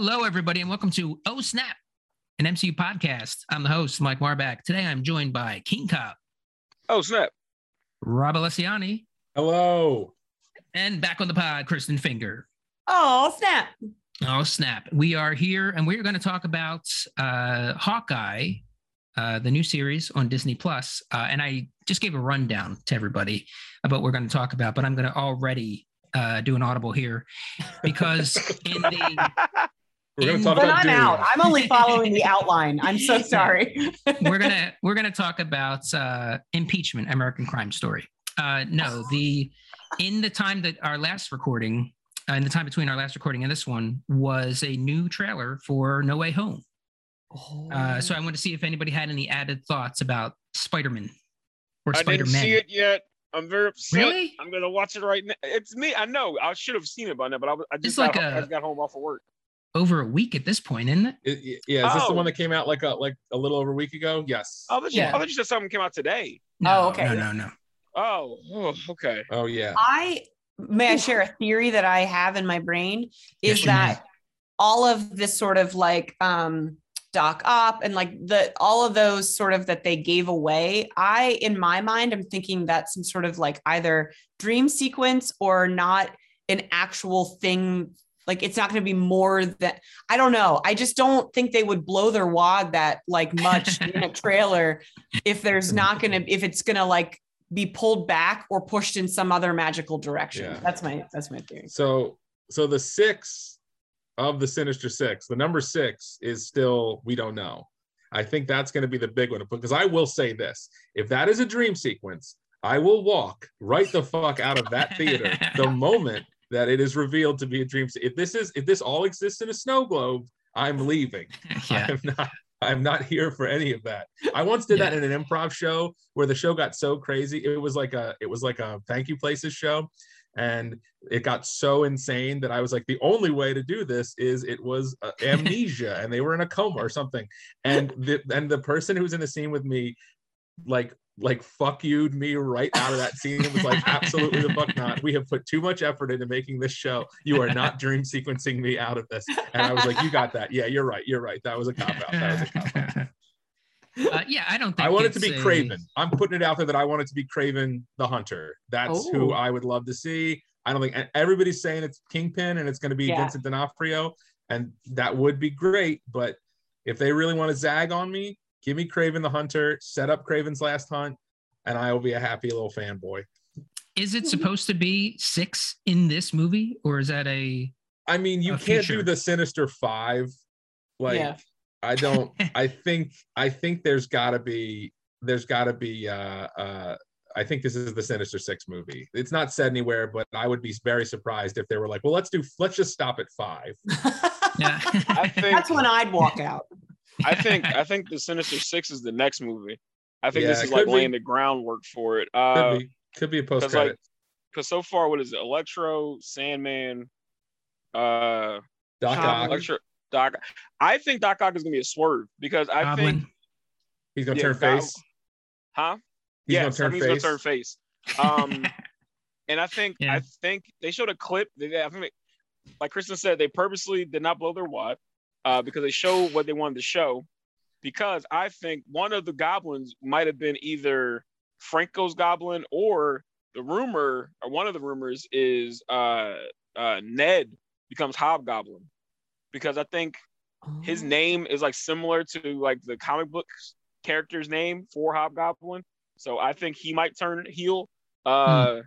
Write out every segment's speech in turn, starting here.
Hello, everybody, and welcome to Oh Snap, an MCU podcast. I'm the host, Mike Marbach. Today I'm joined by Keane Cobb, Oh snap! Rob Alessiani, Hello. and back on the pod, Kristin Finger. Oh, snap. Oh, snap. We are here and we're going to talk about uh, Hawkeye, uh, the new series on Disney Plus. Uh, and I just gave a rundown to everybody about what we're going to talk about, but I'm going to already uh, do an audible here because in the We're going to talk But about I'm Dune. out. I'm only following the outline. I'm so sorry. we're gonna we're gonna talk about uh, impeachment, American Crime Story. Uh, no, the in the time that our last recording, uh, in the time between our last recording and this one, was a new trailer for No Way Home. Uh, so I want to see if anybody had any added thoughts about Spider-Man or I didn't Spider-Man. see it yet. I'm very upset. Really? I'm gonna watch it right now. It's me. I know. I should have seen it by now, but I, was- I just It's got, like I a- just got home off of work. Over a week at this point, isn't it? It- it- yeah, is this the Oh. one that came out like a like a little over a week ago? Yes. Oh, thought you, Yeah. I thought you said something came out today. No, Oh, okay. No, no, no. Oh, oh okay. Oh yeah. I may I share a theory that I have in my brain is you may. that all of this sort of like um Doc Ock and like the all of those sort of that they gave away i in my mind i'm thinking that's some sort of like either dream sequence or not an actual thing like it's not going to be more than i don't know i just don't think they would blow their wad that like much in a trailer if there's not going to if it's going to like be pulled back or pushed in some other magical direction Yeah. that's my that's my theory So so the six of the Sinister Six, the number six is still we don't know. I think that's going to be the big one because I will say this: if that is a dream sequence, I will walk right the fuck out of that theater the moment that it is revealed to be a dream. If this is if this all exists in a snow globe, I'm leaving. yeah. I'm not I'm not here for any of that. I once did that in an improv show where the show got so crazy. It was like a it was like a thank you places show. And it got so insane that I was like, the only way to do this is it was uh, amnesia, and they were in a coma or something. And the and the person who was in the scene with me, like like fuck you'd me right out of that scene. It was like absolutely the fuck not. We have put too much effort into making this show. You are not dream sequencing me out of this. And I was like, you got that. Yeah, you're right. You're right. That was a cop out. That was a cop out. Uh, yeah, I don't think I want it to be a- Kraven. I'm putting it out there that I want it to be Kraven the Hunter. That's who Oh. I would love to see. I don't think and everybody's saying it's Kingpin and it's going to be Yeah. Vincent D'Onofrio, and that would be great. But if they really want to zag on me, give me Kraven the Hunter. Set up Kraven's Last Hunt, and I will be a happy little fanboy. Is it supposed to be six in this movie, or is that a? I mean, you can't future. do the Sinister Five. Like Yeah. I don't. I think. I think there's got to be. There's got to be. Uh, uh, I think this is the Sinister Six movie. It's not said anywhere, but I would be very surprised if they were like, "Well, let's do. Let's just stop at five. Yeah. I think. that's when i'd walk out I think. I think the Sinister Six is the next movie. I think Yeah, this is like be. laying the groundwork for it. Could Uh, be. Could be a post because like, credit. because so far, what is it? Electro, Sandman, uh, Doc Goblin. Ock. Electro, Doc. I think Doc Ock is gonna be a swerve because I think, He's gonna Yeah, turn Gob- face. huh? He's yeah, gonna turn he's face. gonna turn face. Um, and I think Yeah. I think they showed a clip. They, I think, they, like Kristen said, they purposely did not blow their wad uh, because they showed what they wanted to show. Because I think one of the goblins might have been either Franco's goblin or the rumor, or one of the rumors is uh, uh, Ned becomes Hobgoblin. Because I think his name is like similar to like the comic book character's name for Hobgoblin. So I think he might turn heel. Uh,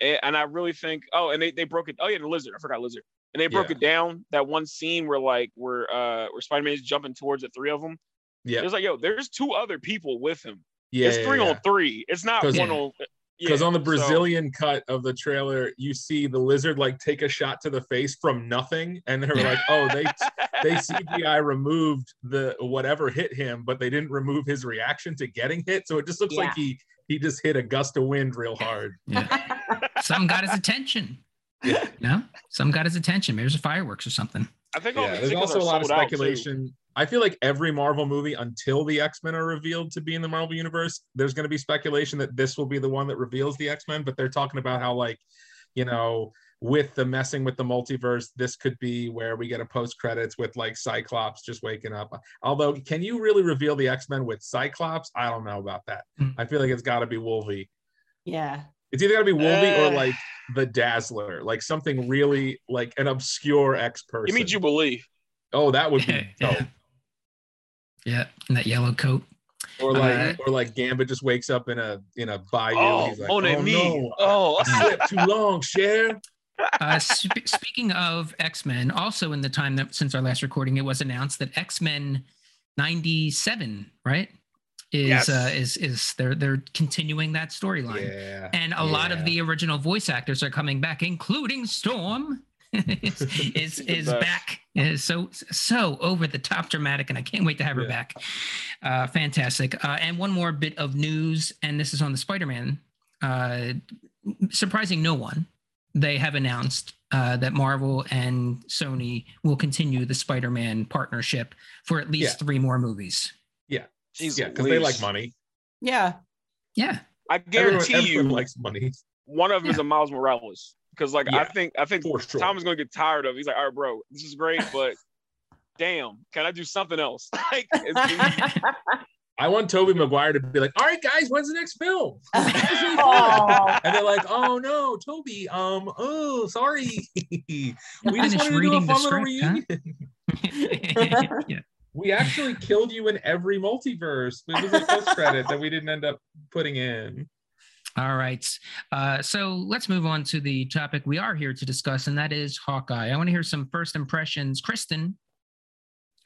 and, and I really think, oh, and they, they broke it. Oh yeah, the lizard. I forgot lizard. And they broke Yeah. it down. That one scene where like where uh where Spider Man is jumping towards the three of them. Yeah. It's like yo, there's two other people with him. Yeah. it's three yeah, on three. It's not 'Cause- one Yeah. on. Because yeah, on the so- Brazilian cut of the trailer, you see the lizard like take a shot to the face from nothing, and they're like, "Oh, they they CGI removed the whatever hit him, but they didn't remove his reaction to getting hit. So it just looks Yeah. like he he just hit a gust of wind real hard. Yeah. Some got his attention. Yeah. No, some got his attention. Maybe there's a fireworks or something. I think all Yeah, there's also a lot of sold out, too. speculation. I feel like every Marvel movie until the X Men are revealed to be in the Marvel universe, there's going to be speculation that this will be the one that reveals the X Men. But they're talking about how like, you know, with the messing with the multiverse, this could be where we get a post credits with like Cyclops just waking up. Although, can you really reveal the X Men with Cyclops? I don't know about that. Hmm. I feel like it's got to be Wolvie. Yeah. It's either got to be Wolvie or Uh. like the Dazzler, like something really like an obscure X person. You mean Jubilee? Oh, that would be yeah. dope. yeah, in that yellow coat. Or like, Uh, or like Gambit just wakes up in a in a bayou. Oh, He's like, Mon oh ami. no, Oh, I slept too long, Cher. Uh, sp- speaking of X Men, also in the time that since our last recording, it was announced that X Men '97, right, is Yes. uh, is is they're they're continuing that storyline, Yeah. and a lot of the original voice actors are coming back, including Storm. is is, is back is so so over the top dramatic and i can't wait to have her Yeah. back uh fantastic uh and one more bit of news and this is on the spider-man uh surprising no one they have announced uh, that Marvel and Sony will continue the Spider-Man partnership for at least Yeah. three more movies. Jeez yeah, because they like money. Yeah. Yeah, I Everyone, guarantee everyone you, likes money one of them is a Miles Morales. Because like I think I think for sure. Tom is gonna get tired of. it. He's like, all right, bro, this is great, but damn, can I do something else? like, it's, I want Tobey Maguire to be like, "All right, guys, when's the next film?" Aw. and they're like, "Oh no, Toby, um, oh, sorry, we just Finish wanted to do a reading the fun little script, huh? yeah. We actually killed you in every multiverse. It was a post credit that we didn't end up putting in. All right. Uh, so let's move on to the topic we are here to discuss, and that is Hawkeye. I want to hear some first impressions. Kristin.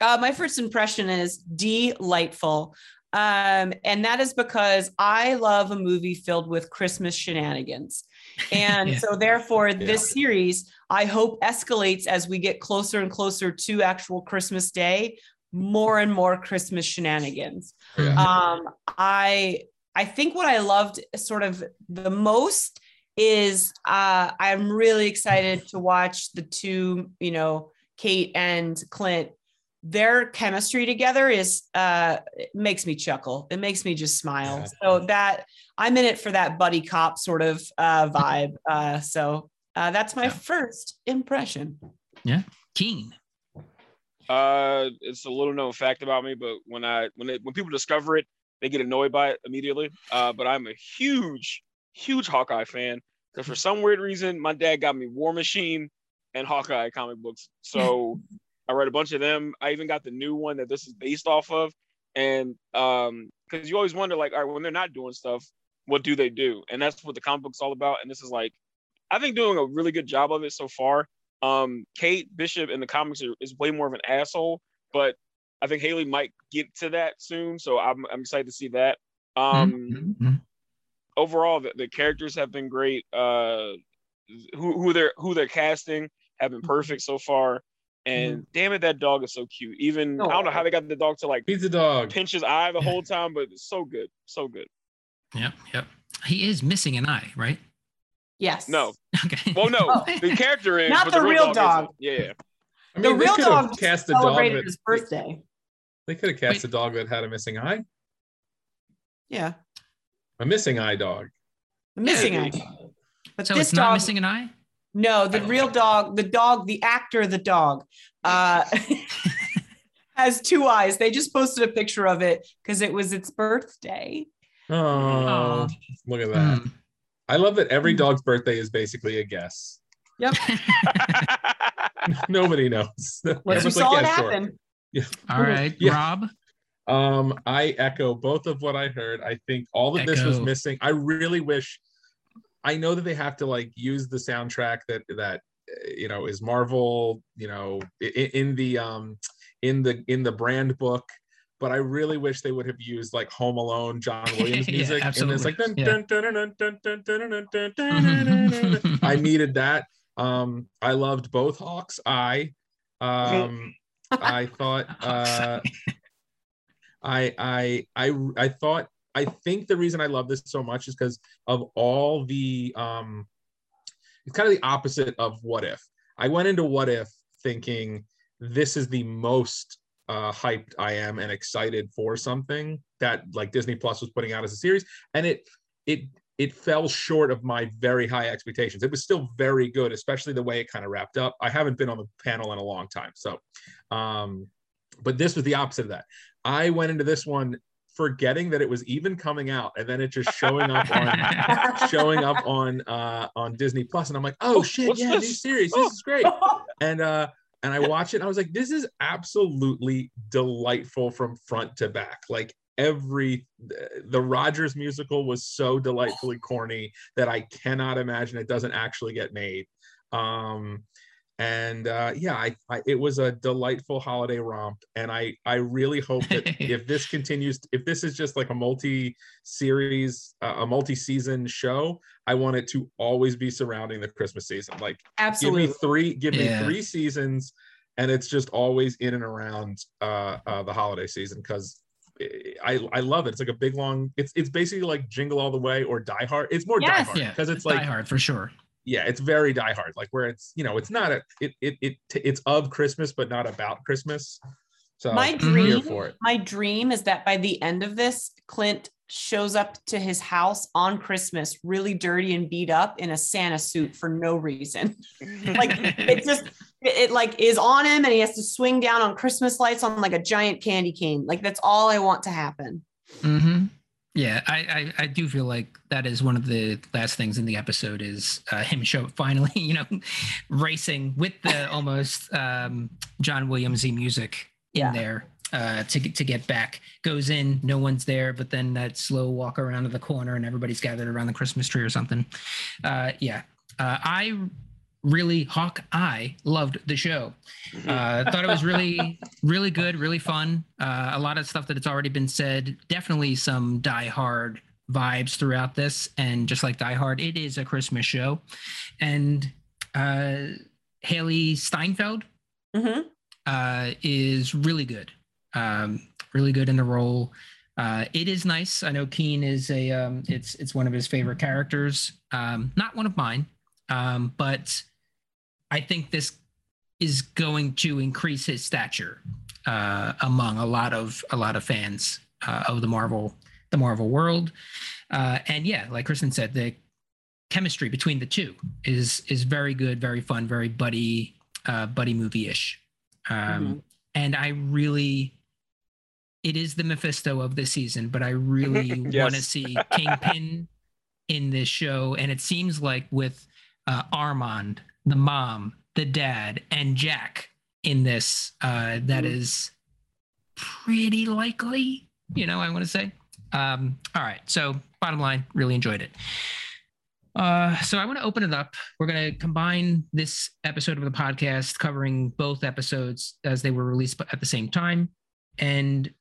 Uh, my first impression is delightful. Um, and that is because I love a movie filled with Christmas shenanigans. And Yeah. so, therefore, this series, I hope, escalates as we get closer and closer to actual Christmas Day, more and more Christmas shenanigans. Yeah. um i i think what i loved sort of the most is uh i'm really excited to watch the two you know kate and clint their chemistry together is uh it makes me chuckle it makes me just smile Yeah. so that i'm in it for that buddy cop sort of uh vibe uh so uh that's my Yeah. first impression Yeah, Keane. Uh, it's a little known fact about me, but when I when it, when people discover it, they get annoyed by it immediately. Uh, but I'm a huge, huge Hawkeye fan because for some weird reason, my dad got me War Machine and Hawkeye comic books. So I read a bunch of them. I even got the new one that this is based off of. And um, because you always wonder, like, all right, when they're not doing stuff, what do they do? And that's what the comic book's all about. And this is like, I think doing a really good job of it so far. Um, Kate Bishop in the comics are, is way more of an asshole, but I think Hailee might get to that soon. So I'm, I'm excited to see that. Um, Mhm. overall the, the characters have been great uh who, who they're who they're casting have been perfect so far and damn it that dog is so cute even i don't know how they got the dog to like Pizza dog. pinch his eye the whole time but it's so good so good Yep. Yep. He is missing an eye, right? Yes no Okay. well no Oh. the character is Not but the real isn't. dog. yeah yeah I the mean, they real could dog cast a dog celebrated that his birthday they could have cast a dog that had a missing eye, yeah a missing eye dog. A missing Yeah. eye but so this it's not dog missing an eye. No, the real dog, the dog, the actor, the dog, uh, has two eyes. They just posted a picture of it because it was its birthday. Oh, Aw. look at that. Mm. I love that every dog's birthday is basically a guess. Yep. Nobody knows. Let's Everyone's just like, saw it "Yeah, sure." happen. All right, Yeah. Rob. Um, I echo both of what I heard. I think all that this was missing. I really wish. I know that they have to like use the soundtrack that that uh, you know is Marvel. You know, in, in the um in the in the brand book but I really wish they would have used like Home Alone, John Williams music. and it's like, I needed that. Um, I loved both Hawkeyes, Um, I thought, uh, I, I, I, I thought, I think the reason I love this so much is because of all the, um, it's kind of the opposite of what if. I went into what if thinking this is the most uh, hyped I am and excited for something that like Disney Plus was putting out as a series, and it, it, it fell short of my very high expectations. It was still very good, especially the way it kind of wrapped up. I haven't been on the panel in a long time, so um, but this was the opposite of that. I went into this one forgetting that it was even coming out, and then it just showing up on showing up on uh, on Disney Plus, and I'm like, oh, Oh, shit, what's yeah, this? new series, Oh. this is great. And uh, and I watch it, and I was like, this is absolutely delightful from front to back. Like every the Rogers musical was so delightfully corny that I cannot imagine it doesn't actually get made. Um, and uh, yeah, I, I it was a delightful holiday romp, and I I really hope that if this continues, if this is just like a multi-series, uh, a multi-season show, I want it to always be surrounding the Christmas season. Like Absolutely. give me three, give Yeah. me three seasons, and it's just always in and around uh, uh, the holiday season because. I, I love it. It's like a big long. It's it's basically like Jingle All the Way or Die Hard. It's more Yes. Die Hard yeah, because it's Die Hard for sure. Yeah, it's very Die Hard. Like where it's you know it's not a it it, it it's of Christmas but not about Christmas. So My dream- for it. My dream is that by the end of this, Clint shows up to his house on Christmas, really dirty and beat up in a Santa suit for no reason. like it just it, it like is on him and he has to swing down on Christmas lights on like a giant candy cane. Like that's all I want to happen. hmm Yeah, I, I I do feel like that is one of the last things in the episode is uh, him show finally, you know, racing with the almost um, John Williamsy music in Yeah. there uh, to get to get back. Goes in, no one's there, but then that slow walk around to the corner and everybody's gathered around the Christmas tree or something. Uh, yeah, uh, I really Hawk. I loved the show. Uh, thought it was really, really good, really fun. Uh, a lot of stuff that it's already been said. Definitely some Die Hard vibes throughout this, and just like Die Hard, it is a Christmas show. And uh, Hailee Steinfeld Mhm. uh, is really good, um, really good in the role. Uh, it is nice. I know Keane is a um, it's it's one of his favorite characters. Um, not one of mine, um, but I think this is going to increase his stature uh, among a lot of a lot of fans uh, of the Marvel the Marvel world. Uh, and yeah, like Kristin said, the chemistry between the two is is very good, very fun, very buddy uh, buddy movie ish. Um, And I really, it is the Mephisto of this season, but I really Yes. want to see Kingpin in this show. And it seems like with uh, Armand, the mom, the dad, and Jack in this, uh, that Mhm. pretty likely. You know, I want to say. Um, all right. So, bottom line, really enjoyed it. Uh, so I want to open it up. We're going to combine this episode of the podcast covering both episodes as they were released at the same time. And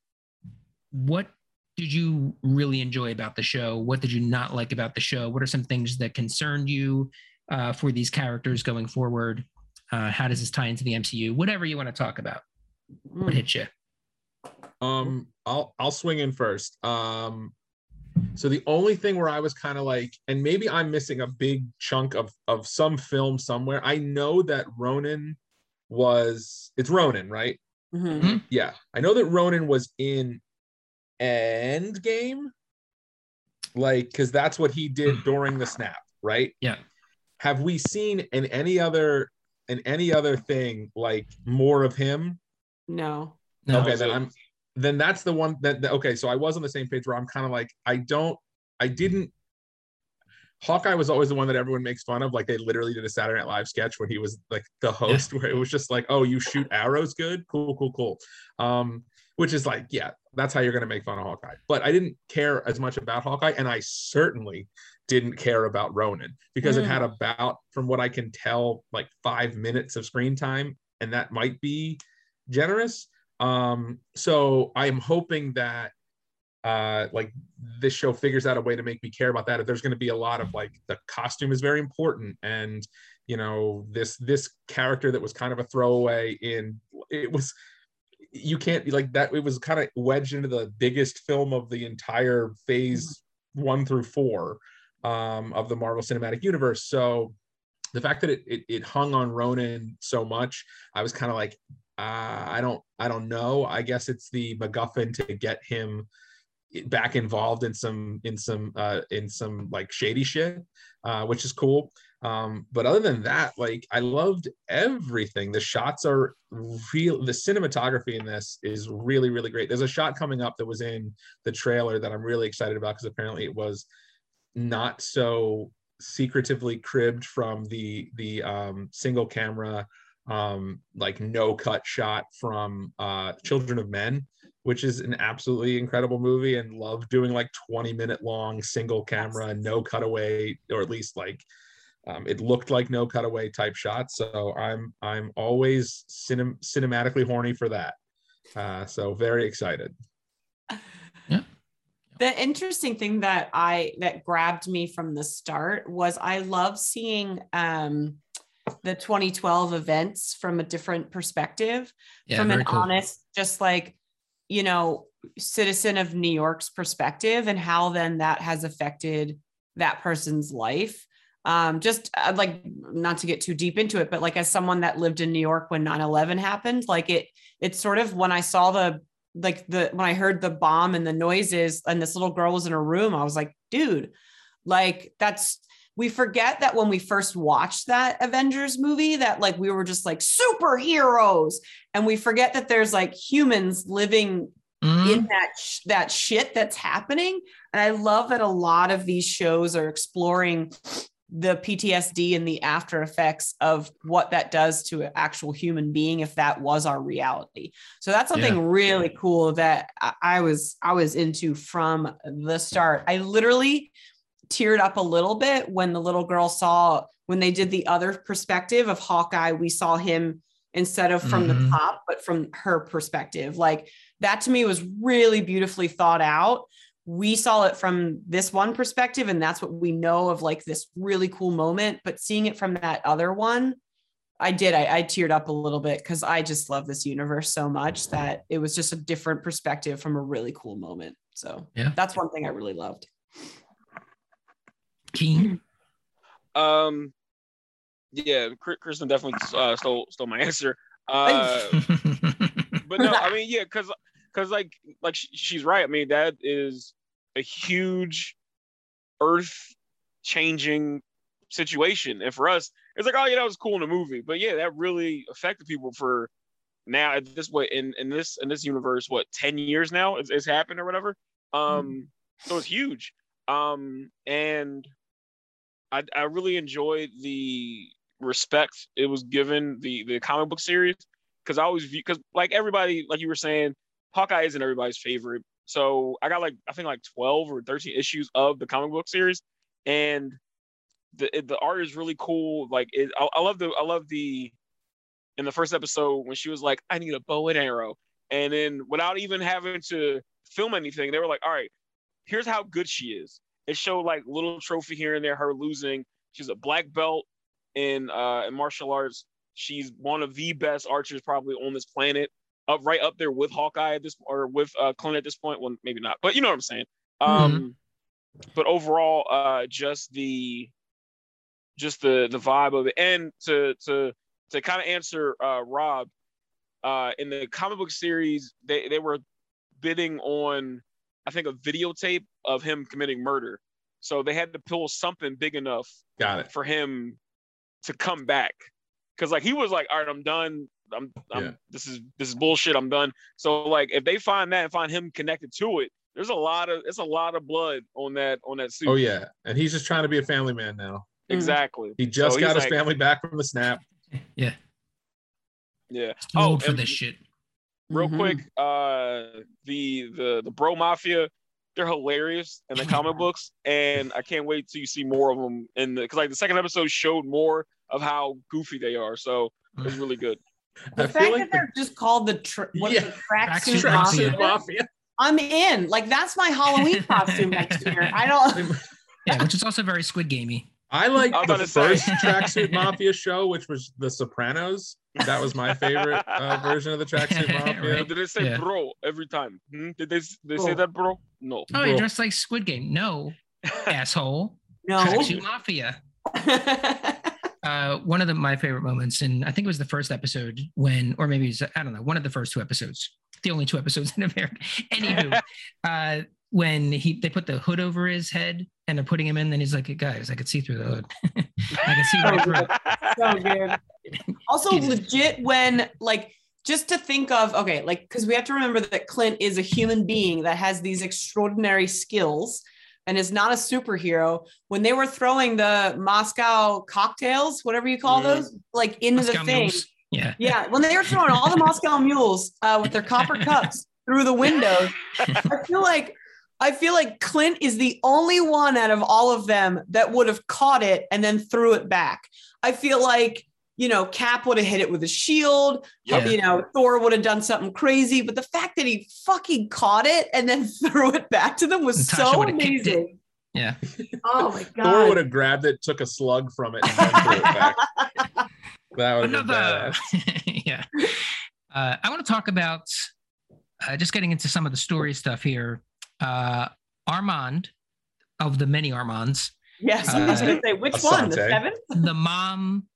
what did you really enjoy about the show? What did you not like about the show? What are some things that concerned you uh, for these characters going forward? Uh, how does this tie into the MCU? Whatever you want to talk about. What Mm. hit you? Um, I'll I'll swing in first. Um, so the only thing where I was kind of like, and maybe I'm missing a big chunk of of some film somewhere. I know that Ronin was it's Ronin, right? Mhm. Yeah, I know that Ronan was in Endgame, like because that's what he did during the snap, right? Yeah. Have we seen in any other in any other thing like more of him? No. No. okay, then I'm then that's the one that, that- okay. So I was on the same page where I'm kind of like I don't I didn't. Hawkeye was always the one that everyone makes fun of. Like they literally did a Saturday Night Live sketch when he was like the host, where it was just like, "Oh, you shoot arrows, good, cool, cool, cool." Um, which is like, yeah, that's how you're gonna make fun of Hawkeye. But I didn't care as much about Hawkeye, and I certainly didn't care about Ronin because it Mm. had about, from what I can tell, like five minutes of screen time, and that might be generous. Um, so I'm hoping that uh like this show figures out a way to make me care about that if there's going to be a lot of like the costume is very important and you know this this character that was kind of a throwaway in it was you can't like that it was kind of wedged into the biggest film of the entire phase one through four um of the marvel cinematic universe. So the fact that it it, it hung on Ronin so much i was kind of like uh, i don't i don't know. I guess it's the macguffin to get him back involved in some in some uh in some like shady shit uh which is cool. Um but other than that like i loved everything. The shots are real the cinematography in this is really really great. There's a shot coming up that was in the trailer that i'm really excited about because apparently it was not so secretively cribbed from the the um single camera um like no cut shot from uh children of men which is an absolutely incredible movie and love doing like 20 minute long single camera no cutaway or at least like um, it looked like no cutaway type shots so i'm i'm always cinem- cinematically horny for that. Uh, so very excited the interesting thing that i that grabbed me from the start was i love seeing um the 2012 events from a different perspective Yeah, from an cool. honest just like you know citizen of new york's perspective and how then that has affected that person's life um just uh, like not to get too deep into it but like as someone that lived in new york when 9-11 happened like it it's sort of when i saw the like the when i heard the bomb and the noises and this little girl was in her room i was like dude like that's we forget that when we first watched that avengers movie that like we were just like superheroes and we forget that there's like humans living Mhm. in that sh- that shit that's happening and i love that a lot of these shows are exploring the PTSD and the after effects of what that does to an actual human being if that was our reality. So that's something really cool that I- was I was into from the start. I literally teared up a little bit when the little girl saw when they did the other perspective of Hawkeye, we saw him instead of from Mhm. the top, but from her perspective. Like that to me was really beautifully thought out. We saw it from this one perspective, and that's what we know of like this really cool moment. But seeing it from that other one, I did. I, I teared up a little bit because I just love this universe so much that it was just a different perspective from a really cool moment. So Yeah. that's one thing I really loved. Keane. Um, yeah, Kristin definitely uh, stole stole my answer. Uh, but no, I mean, yeah, because because like like she's right. I mean, that is a huge earth changing situation, and for us, it's like, oh yeah, that was cool in the movie, but yeah, that really affected people for now at this way in in this in this universe. What ten years now it's, it's happened or whatever. Um, so it's huge. Um, and I I really enjoyed the respect it was given the the comic book series because I always view because like everybody like you were saying, Hawkeye isn't everybody's favorite. So I got like I think like twelve or thirteen issues of the comic book series, and the the art is really cool. Like it, I, I love the I love the in the first episode when she was like, I need a bow and arrow, and then without even having to film anything, they were like, all right, here's how good she is. It showed like little trophy here and there, her losing. She's a black belt in uh in martial arts. She's one of the best archers probably on this planet. Up right up there with Hawkeye at this or with uh Clint at this point. Well, maybe not, but you know what I'm saying. Um but overall, uh just the just the the vibe of it. And to to to kind of answer uh Rob, uh in the comic book series, they, they were bidding on I think a videotape of him committing murder. So they had to pull something big enough got it for him to come back because like he was like all right i'm done i'm, I'm Yeah. this is this is bullshit. I'm done. So like if they find that and find him connected to it there's a lot of it's a lot of blood on that on that suit. Oh yeah. And he's just trying to be a family man now. Exactly. He just So got his like- family back from the snap. Yeah. yeah. Too old for and this shit. real Mhm. quick uh the the the bro mafia they're hilarious in the comic books. And i can't wait till you see more of them in the because like the second episode showed more of how goofy they are. So it's really good The I fact feel that the they're just called the tra- what Yeah. the tracksuit Tracksuit mafia. tracksuit mafia I'm in. Like that's my Halloween costume next year. I don't. Yeah, which is also very Squid Gamey. I like I was the about to say. first tracksuit mafia show, which was The Sopranos. That was my favorite uh, version of the tracksuit mafia. Right. did they say Yeah. bro every time hmm? did they they say that bro no Oh, you're dressed like Squid Game. No, asshole. No. Tracksuit Mafia. Uh, one of the, my favorite moments, and I think it was the first episode when, or maybe it was, I don't know, one of the first two episodes, the only two episodes in America. Anywho, uh, when he they put the hood over his head and they're putting him in, then he's like, guys, I could see through the hood. I can see right through. it." so good. Also, legit when like just to think of okay, like because we have to remember that Clint is a human being that has these extraordinary skills and is not a superhero. When they were throwing the Moscow cocktails, whatever you call Mm. those, like into Moscow the thing. Mules. Yeah. Yeah, when they were throwing all the Moscow mules uh, with their copper cups through the windows, I feel like I feel like Clint is the only one out of all of them that would have caught it and then threw it back. I feel like you know Cap would have hit it with a shield. Yeah. You know Thor would have done something crazy, but the fact that he fucking caught it and then threw it back to them was Natasha so would have kicked it. amazing. Yeah. Oh my god. Thor would have grabbed it, took a slug from it, and then threw it back. That would have been Another. badass. yeah. Uh, I want to talk about uh, just getting into some of the story stuff here. Uh, Armand of the many Armands, Yes, I was Uh, gonna say which one? The seventh. the mom,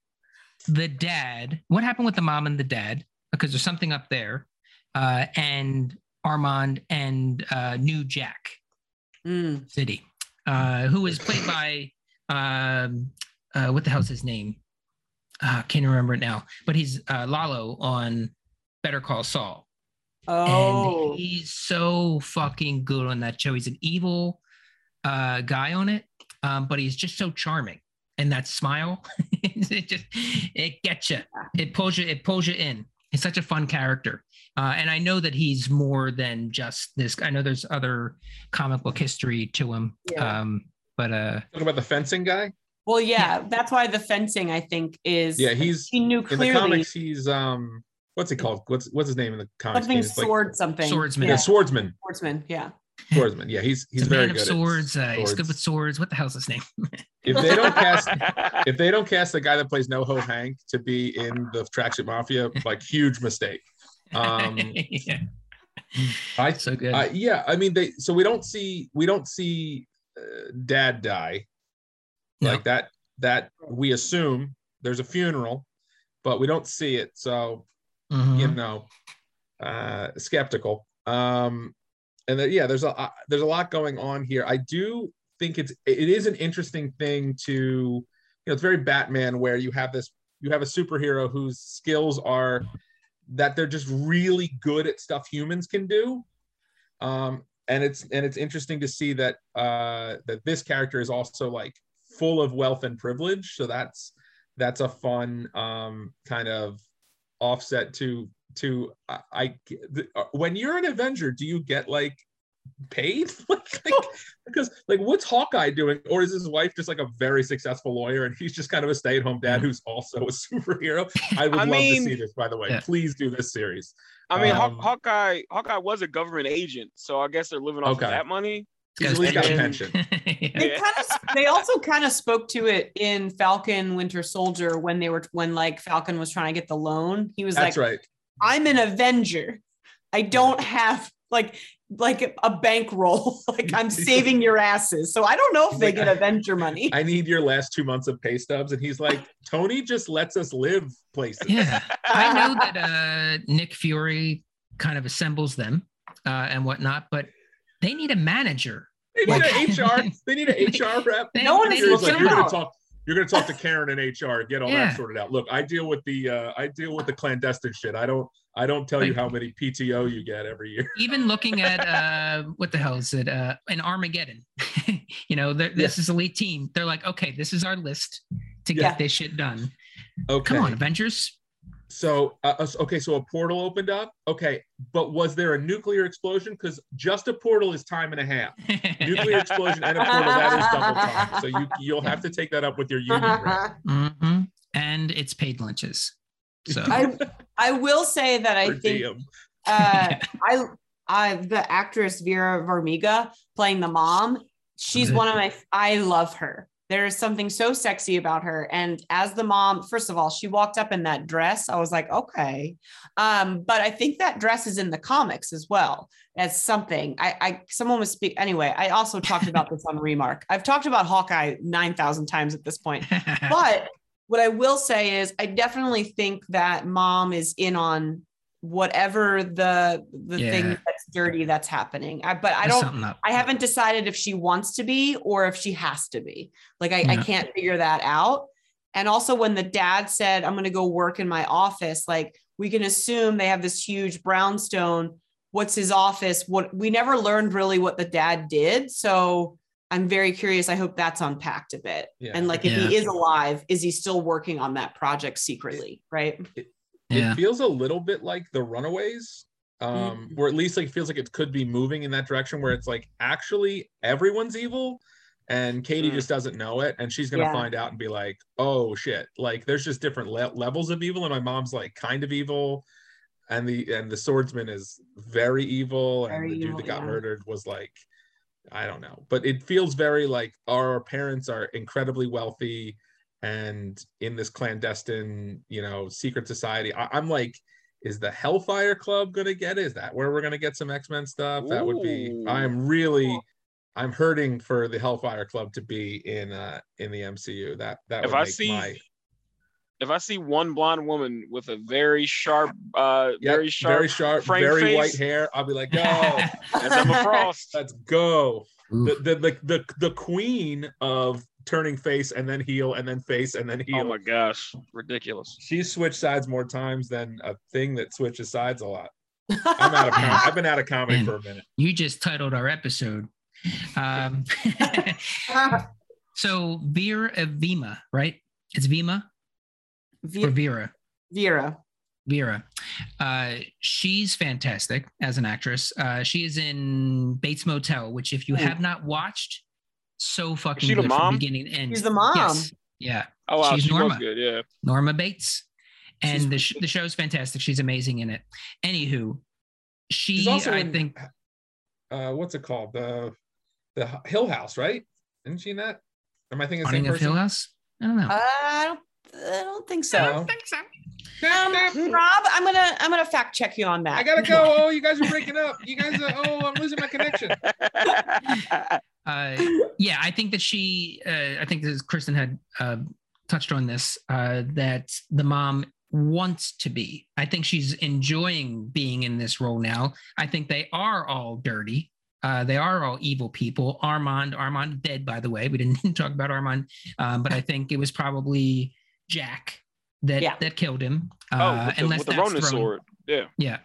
the dad. What happened with the mom and the dad? Because there's something up there. Uh, and Armand and uh, New Jack Mm. City, uh, who is played by um, uh, what the hell's his name? Uh, can't remember it now. But he's uh, Lalo on Better Call Saul. Oh, And he's so fucking good on that show. He's an evil uh, guy on it, um, but he's just so charming. And that smile, it just it gets you. It pulls you. It pulls you in. He's such a fun character, uh, and I know that he's more than just this. I know there's other comic book history to him, Yeah. um, but uh, Talk about the fencing guy. well, yeah, that's why the fencing I think is. Yeah, he's he knew in the clearly comics. He's um, what's he called? What's what's his name in the comics? something He's like- sword something. Swordsman. yeah, Yeah, swordsman. swordsman. Yeah. Swordsman. Yeah, he's he's he's a very man good. of at swords. Uh, he's good with swords. What the hell's his name? If they don't cast if they don't cast the guy that plays NoHo Hank to be in the Tracksuit Mafia, like huge mistake. Um, yeah, I, so good. I yeah, I mean they. So we don't see we don't see uh, Dad die No. like that. That we assume there's a funeral, but we don't see it. So Mhm. you know, uh, skeptical. Um, and then, yeah, there's a uh, there's a lot going on here. I do think it's it is an interesting thing to you know it's very Batman where you have this you have a superhero whose skills are that they're just really good at stuff humans can do. Um, and it's and it's interesting to see that uh, that this character is also like full of wealth and privilege. So that's that's a fun um, kind of offset to to I, I uh, when you're an Avenger, do you get like paid? like, like, because like what's Hawkeye doing, or is his wife just like a very successful lawyer and he's just kind of a stay-at-home dad who's also a superhero? I would I love mean- to see this. By the way, Yeah. please do this series. I mean, Haw- Um, Hawkeye Hawkeye was a government agent, so I guess they're living off Okay. of that money. He's Guy's at least got a pension. Yeah. They kind of they also kind of spoke to it in Falcon Winter Soldier when they were when like Falcon was trying to get the loan. He was like, That's like, right. I'm an Avenger. I don't have like like a bankroll. like I'm saving your asses. So I don't know if they like, get Avenger money. I need your last two months of pay stubs. And he's like, Tony just lets us live places. Yeah. I know that uh, Nick Fury kind of assembles them uh, and whatnot, but they need a manager. They need Like- an HR. They need an HR rep. They- No one is looking like, some- you're gonna talk. You're gonna talk to Karen in HR. Get all Yeah. that sorted out. Look, I deal with the. Uh, I deal with the clandestine shit. I don't. I don't tell you how many PTO you get every year. Even looking at uh, what the hell is it? Uh, an Armageddon. you know, this is elite team. They're like, okay, this is our list to get this shit done. Okay. Come on, Avengers. So, uh, uh, okay, so a portal opened up. Okay, but was there a nuclear explosion? Because just a portal is time and a half. Nuclear explosion and a portal that is double time. So you you'll have to take that up with your union rep. hmm And it's paid lunches. So I I will say that I think uh, I I the actress Vera Farmiga playing the mom. She's one of my. I love her. There is something so sexy about her. And as the mom, first of all, she walked up in that dress. I was like, okay. Um, but I think that dress is in the comics as well as something. I, I someone was speak anyway. I also talked about this on Remark. I've talked about Hawkeye nine thousand times at this point. But what I will say is, I definitely think that mom is in on whatever the the thing that's dirty that's happening. I, but I There's don't something. I haven't decided if she wants to be or if she has to be. Like I, I can't figure that out. And also when the dad said, I'm gonna go work in my office, like we can assume they have this huge brownstone. What's his office? What we never learned really what the dad did. So I'm very curious. I hope that's unpacked a bit. Yeah. And like if Yeah. he is alive, is he still working on that project secretly? Right. Yeah. it feels a little bit like the runaways um Mhm. or at least like feels like it could be moving in that direction where it's like actually everyone's evil and katie Mm. just doesn't know it and she's gonna Yeah. find out and be like oh shit like there's just different le- levels of evil and my mom's like kind of evil and the and the swordsman is very evil and Very the dude evil, that got yeah. murdered was like i don't know but it feels very like our parents are incredibly wealthy and in this clandestine you know secret society I, i'm like is the hellfire club gonna get it? Is that where we're gonna get some x-men stuff? That would be i'm really i'm hurting for the hellfire club to be in uh in the mcu that that If would I make see my if I see one blonde woman with a very sharp, uh, Yep, very sharp, very sharp frame very face, white hair i'll be like go. as Emma Frost, let's go. The, the the the the queen of turning face and then heel and then face and then heel oh my gosh, ridiculous. she's switched sides more times than a thing that switches sides a lot i'm out of com- i've been out of comedy Man. for a minute you just titled our episode. Um, so Vera Vima, right? It's Vima or Vera. Vera. Vera. Uh, she's fantastic as an actress. Uh, she is in Bates Motel, which if you have not watched, so fucking she the good from mom? beginning to end. She's the mom. Yes. Yeah. Oh wow, She's she Norma. good. Yeah, Norma Bates. And She's- the, sh- the show's fantastic. She's amazing in it. Anywho, she, also I in, think, uh what's it called the the hill house right isn't she in that am i thinking the same person Hill House. I don't know. I don't, I don't think so. No. think so. Um, Rob, I'm gonna I'm gonna fact check you on that. i gotta go oh you guys are breaking up you guys are oh i'm losing my connection Uh, yeah, I think that she, uh, I think this Kristin had uh, touched on this, uh, that the mom wants to be. I think she's enjoying being in this role now. I think they are all dirty. Uh, they are all evil people. Armand, Armand dead, by the way. We didn't talk about Armand, um, but I think it was probably Jack that Yeah. that killed him. oh, Uh, with the, unless with the that's Ronin thrown- sword. Yeah. yeah.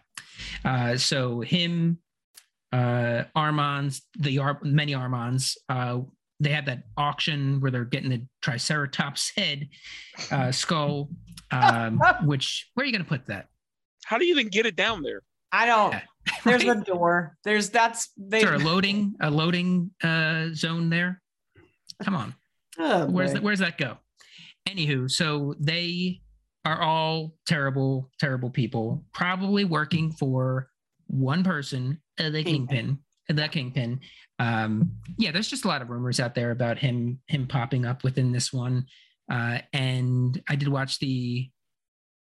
Uh, so him, uh, Armands, the Ar- many Armands, uh, they have that auction where they're getting the Triceratops head uh, skull. Um, which where are you going to put that? How do you even get it down there? I don't. Yeah. There's Right? a door. There's that's they. Is a loading a loading uh, zone there? Come on, Oh, where's that? Where's that go? Anywho, so they are all terrible, terrible people, probably working for one person, uh, the Kingpin. kingpin, the kingpin. Um, yeah, there's just a lot of rumors out there about him him popping up within this one. Uh, and I did watch the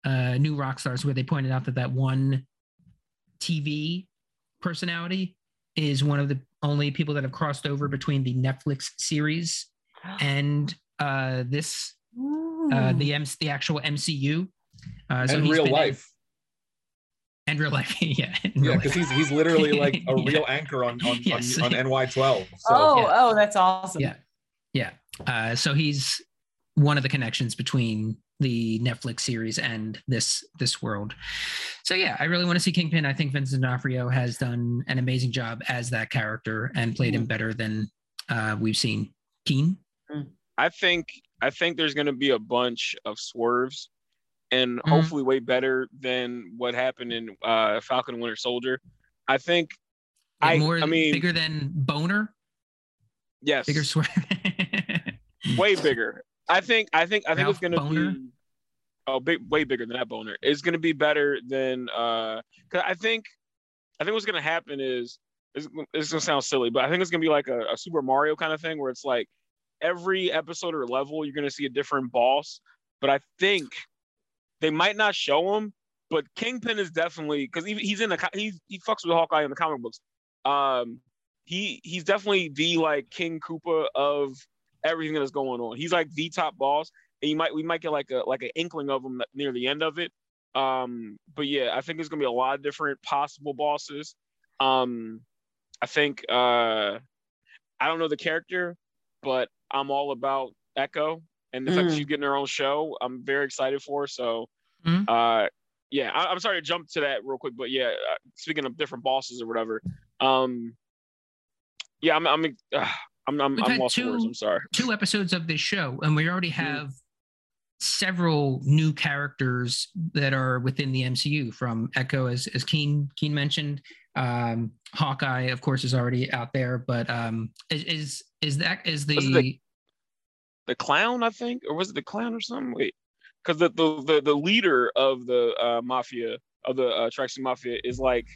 uh, new Rockstars where they pointed out that that one TV personality is one of the only people that have crossed over between the Netflix series and uh, this uh, the M- the actual MCU. Uh, so and he's real life and real life, yeah, in yeah because he's he's literally like a Yeah. real anchor on on, Yes. on, on ny12 so oh, yeah. oh, that's awesome. Yeah. yeah. Uh, so he's one of the connections between the Netflix series and this this world. So yeah, I really want to see Kingpin. I think Vincent D'Onofrio has done an amazing job as that character and played him better than uh, we've seen. Keane. I think I think there's gonna be a bunch of swerves, and Mhm. hopefully way better than what happened in uh, Falcon Winter Soldier. I think I- more I mean- bigger than Boner. yes, Bigger swear. way bigger. I think I think I think Ralph it's gonna Boner? be oh big way bigger than that boner. It's gonna be better than uh cause I think I think what's gonna happen is it's, it's gonna sound silly, but I think it's gonna be like a, a Super Mario kind of thing where it's like every episode or level you're gonna see a different boss. But I think they might not show him, but Kingpin is definitely because he's in the he's he fucks with Hawkeye in the comic books. Um, he he's definitely the like King Koopa of everything that's going on. He's like the top boss, and you might we might get like a like an inkling of him near the end of it. Um, but yeah, I think there's gonna be a lot of different possible bosses. Um, I think uh, I don't know the character, but I'm all about Echo and the fact that Mm. she's getting her own show. I'm very excited for. her. So, Mhm. uh, yeah, I, I'm sorry to jump to that real quick, but yeah, uh, speaking of different bosses or whatever, um, yeah, I'm I'm uh, I'm I'm, I'm lost for words. I'm sorry. two episodes of this show, and we already have several new characters that are within the MCU. From Echo, as as Keane Keane mentioned, um, Hawkeye, of course, is already out there. But um, is is, that is the, the- The clown, I think, or was it the clown or something? Wait, because the, the the the leader of the uh, mafia of the uh, Tracksuit Mafia is like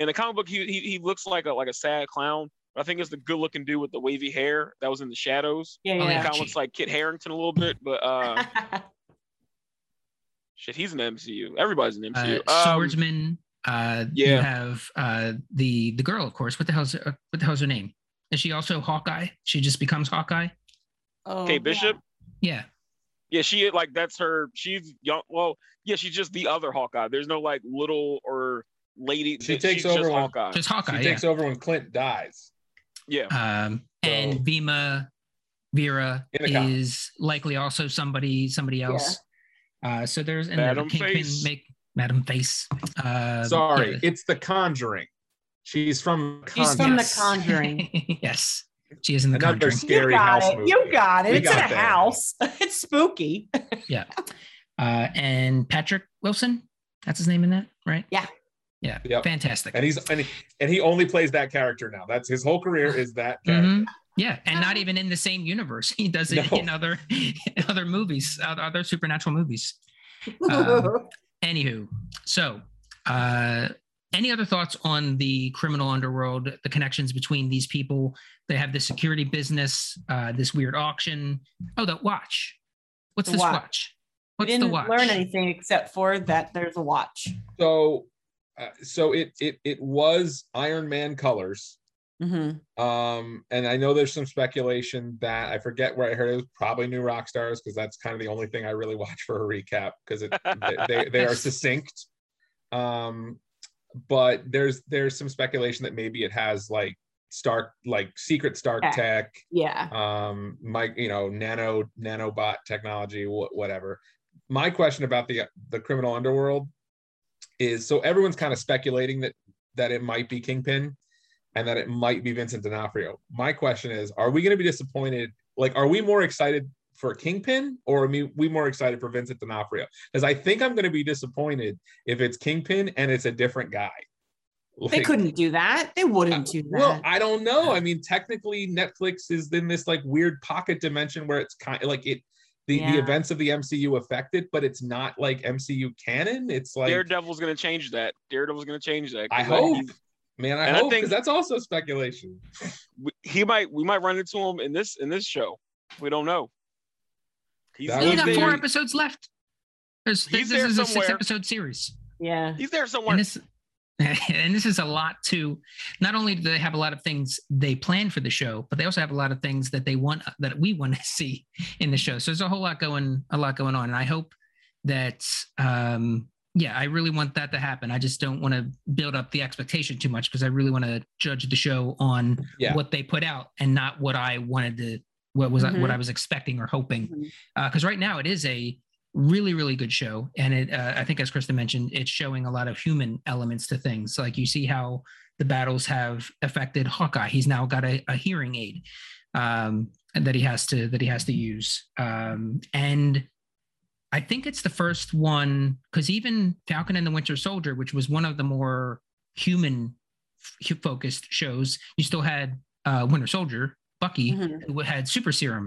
in the comic book. He, he he looks like a like a sad clown. But I think it's the good looking dude with the wavy hair that was in the shadows. Yeah, Oh, yeah. yeah. kind of looks like Kit Harington a little bit, but uh, shit, he's an MCU. Everybody's an uh, MCU. Um, swordsman? Uh, You yeah. have uh, the the girl, of course. What the hell's uh, what the hell's her name? Is she also Hawkeye? She just becomes Hawkeye. Oh, Kate Bishop. Yeah. Yeah, she like that's her. She's young. Well, yeah, she's just the other Hawkeye. There's no like little or lady. She she's takes just over when- Hawkeye. Just She Hawkeye. yeah. takes over when Clint dies. yeah. um, and So- Vima Vera In the comics. is likely also somebody somebody else. Uh, so there's and Madam the Face. make Madam Face. Uh, Sorry, yeah. it's The Conjuring. She's from. She's Conjuring. from The Conjuring. yes, she is in the Another Conjuring. You scary got house it. movie. You got it. We it's got in a that. house. It's spooky. Yeah. Uh, and Patrick Wilson, that's his name in that, right? Yeah. Yeah, Yep. fantastic. And he's and he, and he only plays that character now. That's his whole career is that character. Mhm. Yeah, and not even in the same universe. He does it No. in other other movies, other other supernatural movies. Um, Anywho, so uh, any other thoughts on the criminal underworld, the connections between these people? They have this security business, uh, this weird auction. Oh, the watch. What's The this watch. watch? we didn't the watch? learn anything except for that there's a watch. So, uh, so it it it was Iron Man colors. Mhm. Um, and I know there's some speculation that I forget where I heard it was probably New Rockstars because that's kind of the only thing I really watch for a recap because it they, they they are succinct. Um, but there's there's some speculation that maybe it has like Stark like secret Stark Tech. tech, Yeah. um, my you know nano nanobot technology, wh- whatever. My question about the the criminal underworld is so everyone's kind of speculating that that it might be Kingpin and that it might be Vincent D'Onofrio. My question is, are we going to be disappointed? Like, are we more excited for Kingpin or are we, we more excited for Vincent D'Onofrio? Because I think I'm going to be disappointed if it's Kingpin and it's a different guy. They couldn't do that. They wouldn't uh, do that. well, I don't know. I mean, technically, Netflix is in this like weird pocket dimension where it's kind of like it. The, the events of the MCU affect it, but it's not like MCU canon. It's like Daredevil's gonna change that. Daredevil's gonna change that. I hope, he- man. I And I hope think- because that's also speculation. we- he might we might run into him in this in this show. We don't know. He's, That We got four there. episodes left. There's, He's this there is a six episode series. yeah. He's there somewhere. and this and this is a lot to not only do they have a lot of things they plan for the show but they also have a lot of things that they want that we want to see in the show so there's a whole lot going a lot going on and i hope that um yeah i really want that to happen i just don't want to build up the expectation too much because i really want to judge the show on Yeah. what they put out and not what i wanted to what was Mhm. what i was expecting or hoping. Because right now it is a really really good show. And it uh, i think as Kristin mentioned it's showing a lot of human elements to things. Like you see how the battles have affected hawkeye. He's now got a, a hearing aid um, that he has to that he has to use. Um, and i think it's the first one because even falcon and the winter soldier which was one of the more human f- focused shows you still had uh, winter soldier bucky Mhm. who had super serum,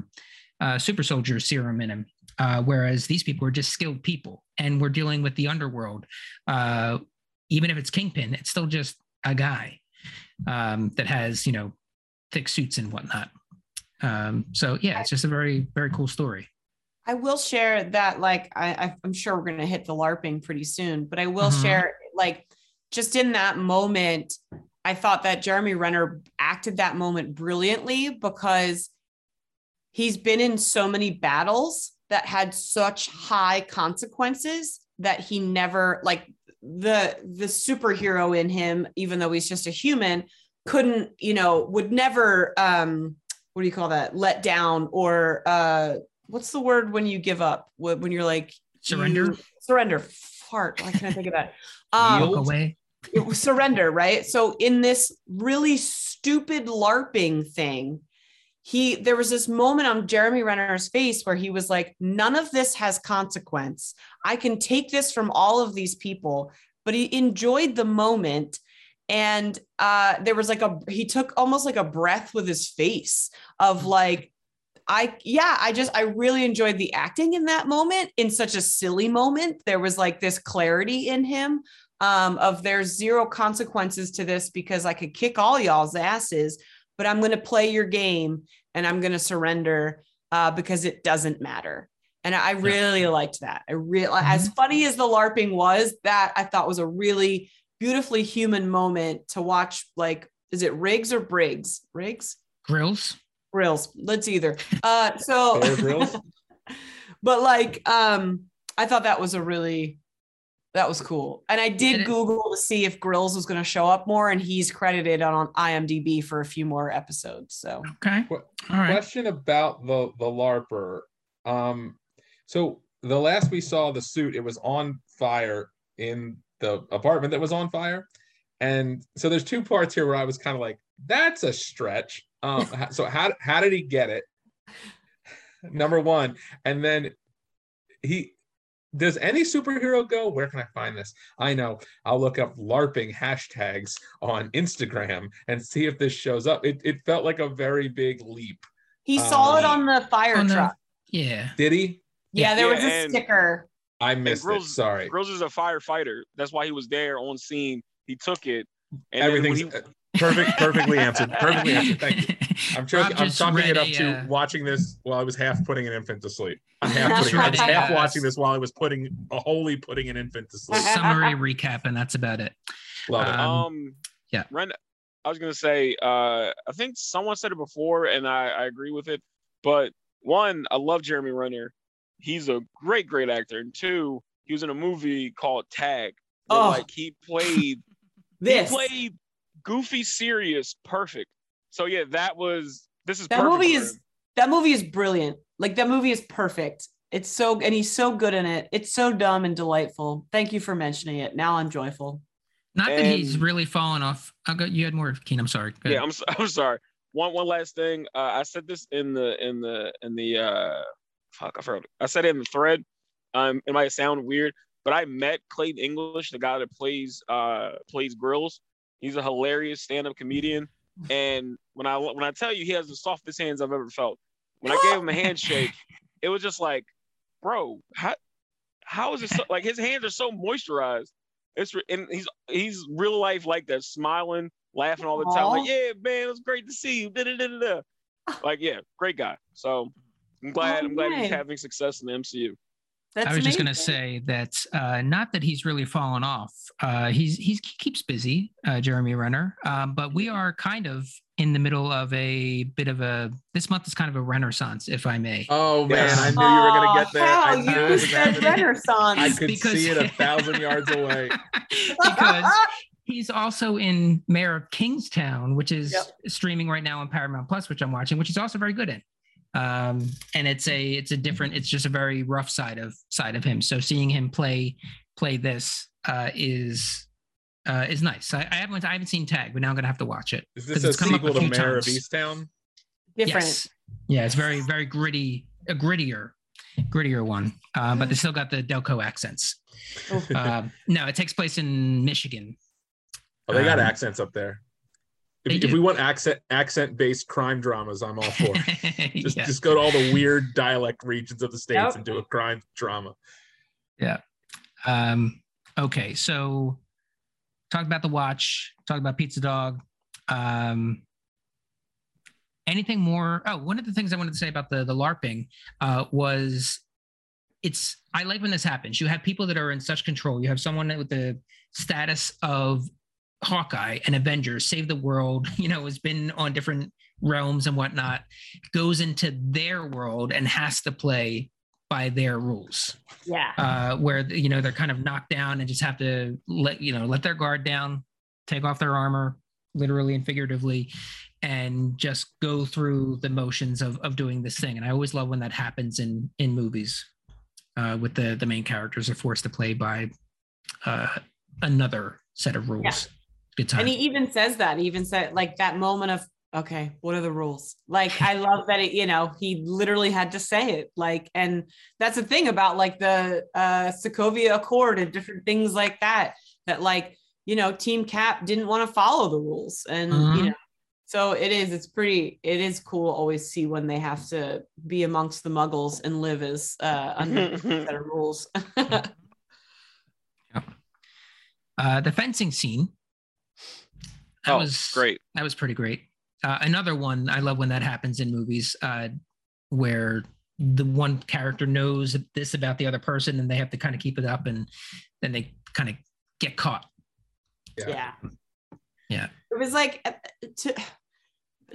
uh, super soldier serum in him. Uh, whereas these people are just skilled people, and we're dealing with the underworld. Uh, even if it's Kingpin, it's still just a guy um, that has you know thick suits and whatnot. Um, so yeah, it's just a very very cool story. I will share that, like, I, I'm sure we're going to hit the LARPing pretty soon, but I will Mhm. share, like, just in that moment, I thought that Jeremy Renner acted that moment brilliantly because he's been in so many battles that had such high consequences that he never like the the superhero in him, even though he's just a human, couldn't, you know, would never um what do you call that? Let down or uh what's the word when you give up? When you're like Surrender? surrender. Fart. Why can't I think of that? Um, away. It was surrender, right? So in this really stupid LARPing thing, he there was this moment on Jeremy Renner's face where he was like, none of this has consequence. I can take this from all of these people, but he enjoyed the moment. And uh there was like a he took almost like a breath with his face of like I yeah, I just I really enjoyed the acting in that moment in such a silly moment. There was like this clarity in him um, of there's zero consequences to this because I could kick all y'all's asses, but I'm going to play your game and I'm going to surrender uh, because it doesn't matter. And I really liked that. I really, as funny as the LARPing was, that I thought was a really beautifully human moment to watch. Like, is it Riggs or Briggs? Riggs? Grills. Grills. Let's either. Uh, so, but like, um, I thought that was a really that was cool. And I did And Google to see if Grills was going to show up more, and he's credited on IMDb for a few more episodes. So Okay. What- All right. Question about the the LARPer. Um, so the last we saw the suit, it was on fire in the apartment that was on fire, and so there's two parts here where I was kind of like, that's a stretch. Um, so how how did he get it? Number one, and then he does any superhero go? Where can I find this? I know. I'll look up LARPing hashtags on Instagram and see if this shows up. It, it felt like a very big leap. he saw it Um, on the fire on the- truck. Yeah. Did he? Yeah, there Yeah, was a and- sticker. I missed it. Sorry. Grills is a firefighter. That's why he was there on scene. He took it. And then when Everything's he- uh, perfect. Perfectly answered. Perfectly answered. Thank you. I'm, Rob choking, I'm just chalking it up a, to uh, watching this while I was half putting an infant to sleep. I'm half, Just putting, I was half uh, watching this while I was putting a wholly putting an infant to sleep. summary recap, and that's about it. Love it. Um, um yeah. Ren, I was gonna say, uh, I think someone said it before, and I, I agree with it. But one, I love Jeremy Renner. He's a great, great actor. And two, he was in a movie called Tag. where, Oh. Like he played This he played goofy serious perfect. So yeah, that was this is that perfect movie is that movie is brilliant. Like that movie is perfect. It's so and he's so good in it. It's so dumb and delightful. Thank you for mentioning it. Now I'm joyful. Not that he's really fallen off. I'll go, you had more, Keane. I'm sorry. Yeah. I'm, I'm sorry. One one last thing. Uh, I said this in the in the in the uh fuck I forgot. I said it in the thread. Um, it might sound weird, but I met Clayton English, the guy that plays uh plays Grills. He's a hilarious stand-up comedian. And when I when I tell you he has the softest hands I've ever felt. When I gave him a handshake, it was just like, bro, how how is it so like his hands are so moisturized. It's and he's he's real life like that, smiling, laughing all the time. Aw. Like, yeah, man, it was great to see you. Da-da-da-da-da. Like, yeah, great guy. So I'm glad Oh, I'm glad he's having success in the MCU. That's I was just going to say that uh, not that he's really fallen off. Uh, he's he's he keeps busy, uh, Jeremy Renner. Um, but we are kind of in the middle of a bit of a. This month is kind of a renaissance, if I may. oh man, Yes. I knew you were gonna get there. Oh, I knew you was said. Renaissance. I could Because- see it a thousand yards away. because he's also in Mayor of Kingstown, which is Yep. streaming right now on Paramount Plus, which I'm watching, which he's also very good in. Um, and it's a it's a different, it's just a very rough side of side of him. So seeing him play play this uh, is uh, is nice. I, I haven't I haven't seen Tag, but now I'm gonna have to watch it. Is 'Cause this a it's come up a to few Mayor of times. Easttown? Different. Yes. Yeah, it's very very gritty, a grittier, grittier one. Uh, but they still got the Delco accents. Uh, no, it takes place in Michigan. Oh, they got Um, accents up there. They If, if we want accent accent based crime dramas, I'm all for. it. Just Yeah. just go to all the weird dialect regions of the states Yep. and do a crime drama. Yeah. Um, okay, so talk about the watch, talk about Pizza Dog. Um, anything more? Oh, one of the things I wanted to say about the the LARPing uh, was it's I like when this happens. You have people that are in such control. You have someone with the status of Hawkeye and Avengers, save the world, you know, has been on different realms and whatnot, goes into their world and has to play by their rules Yeah. uh, where you know they're kind of knocked down and just have to let you know let their guard down, take off their armor, literally and figuratively, and just go through the motions of of doing this thing. And I always love when that happens in in movies, uh, with the the main characters are forced to play by uh, another set of rules. Yeah. Good time. And he even says that. He even said like that moment of, okay, what are the rules? Like I love that it, you know, he literally had to say it. Like, and that's the thing about like the uh Sokovia Accord and different things like that, that like, you know, Team Cap didn't want to follow the rules. And you Mhm. know, so it is, it's pretty, it is cool always see when they have to be amongst the muggles and live as uh under a set of rules. uh, the fencing scene. That oh, was great. That was pretty great. Uh, another one I love when that happens in movies, uh, where the one character knows this about the other person, and they have to kind of keep it up, and then they kind of get caught. Yeah. yeah Yeah. it was like uh, to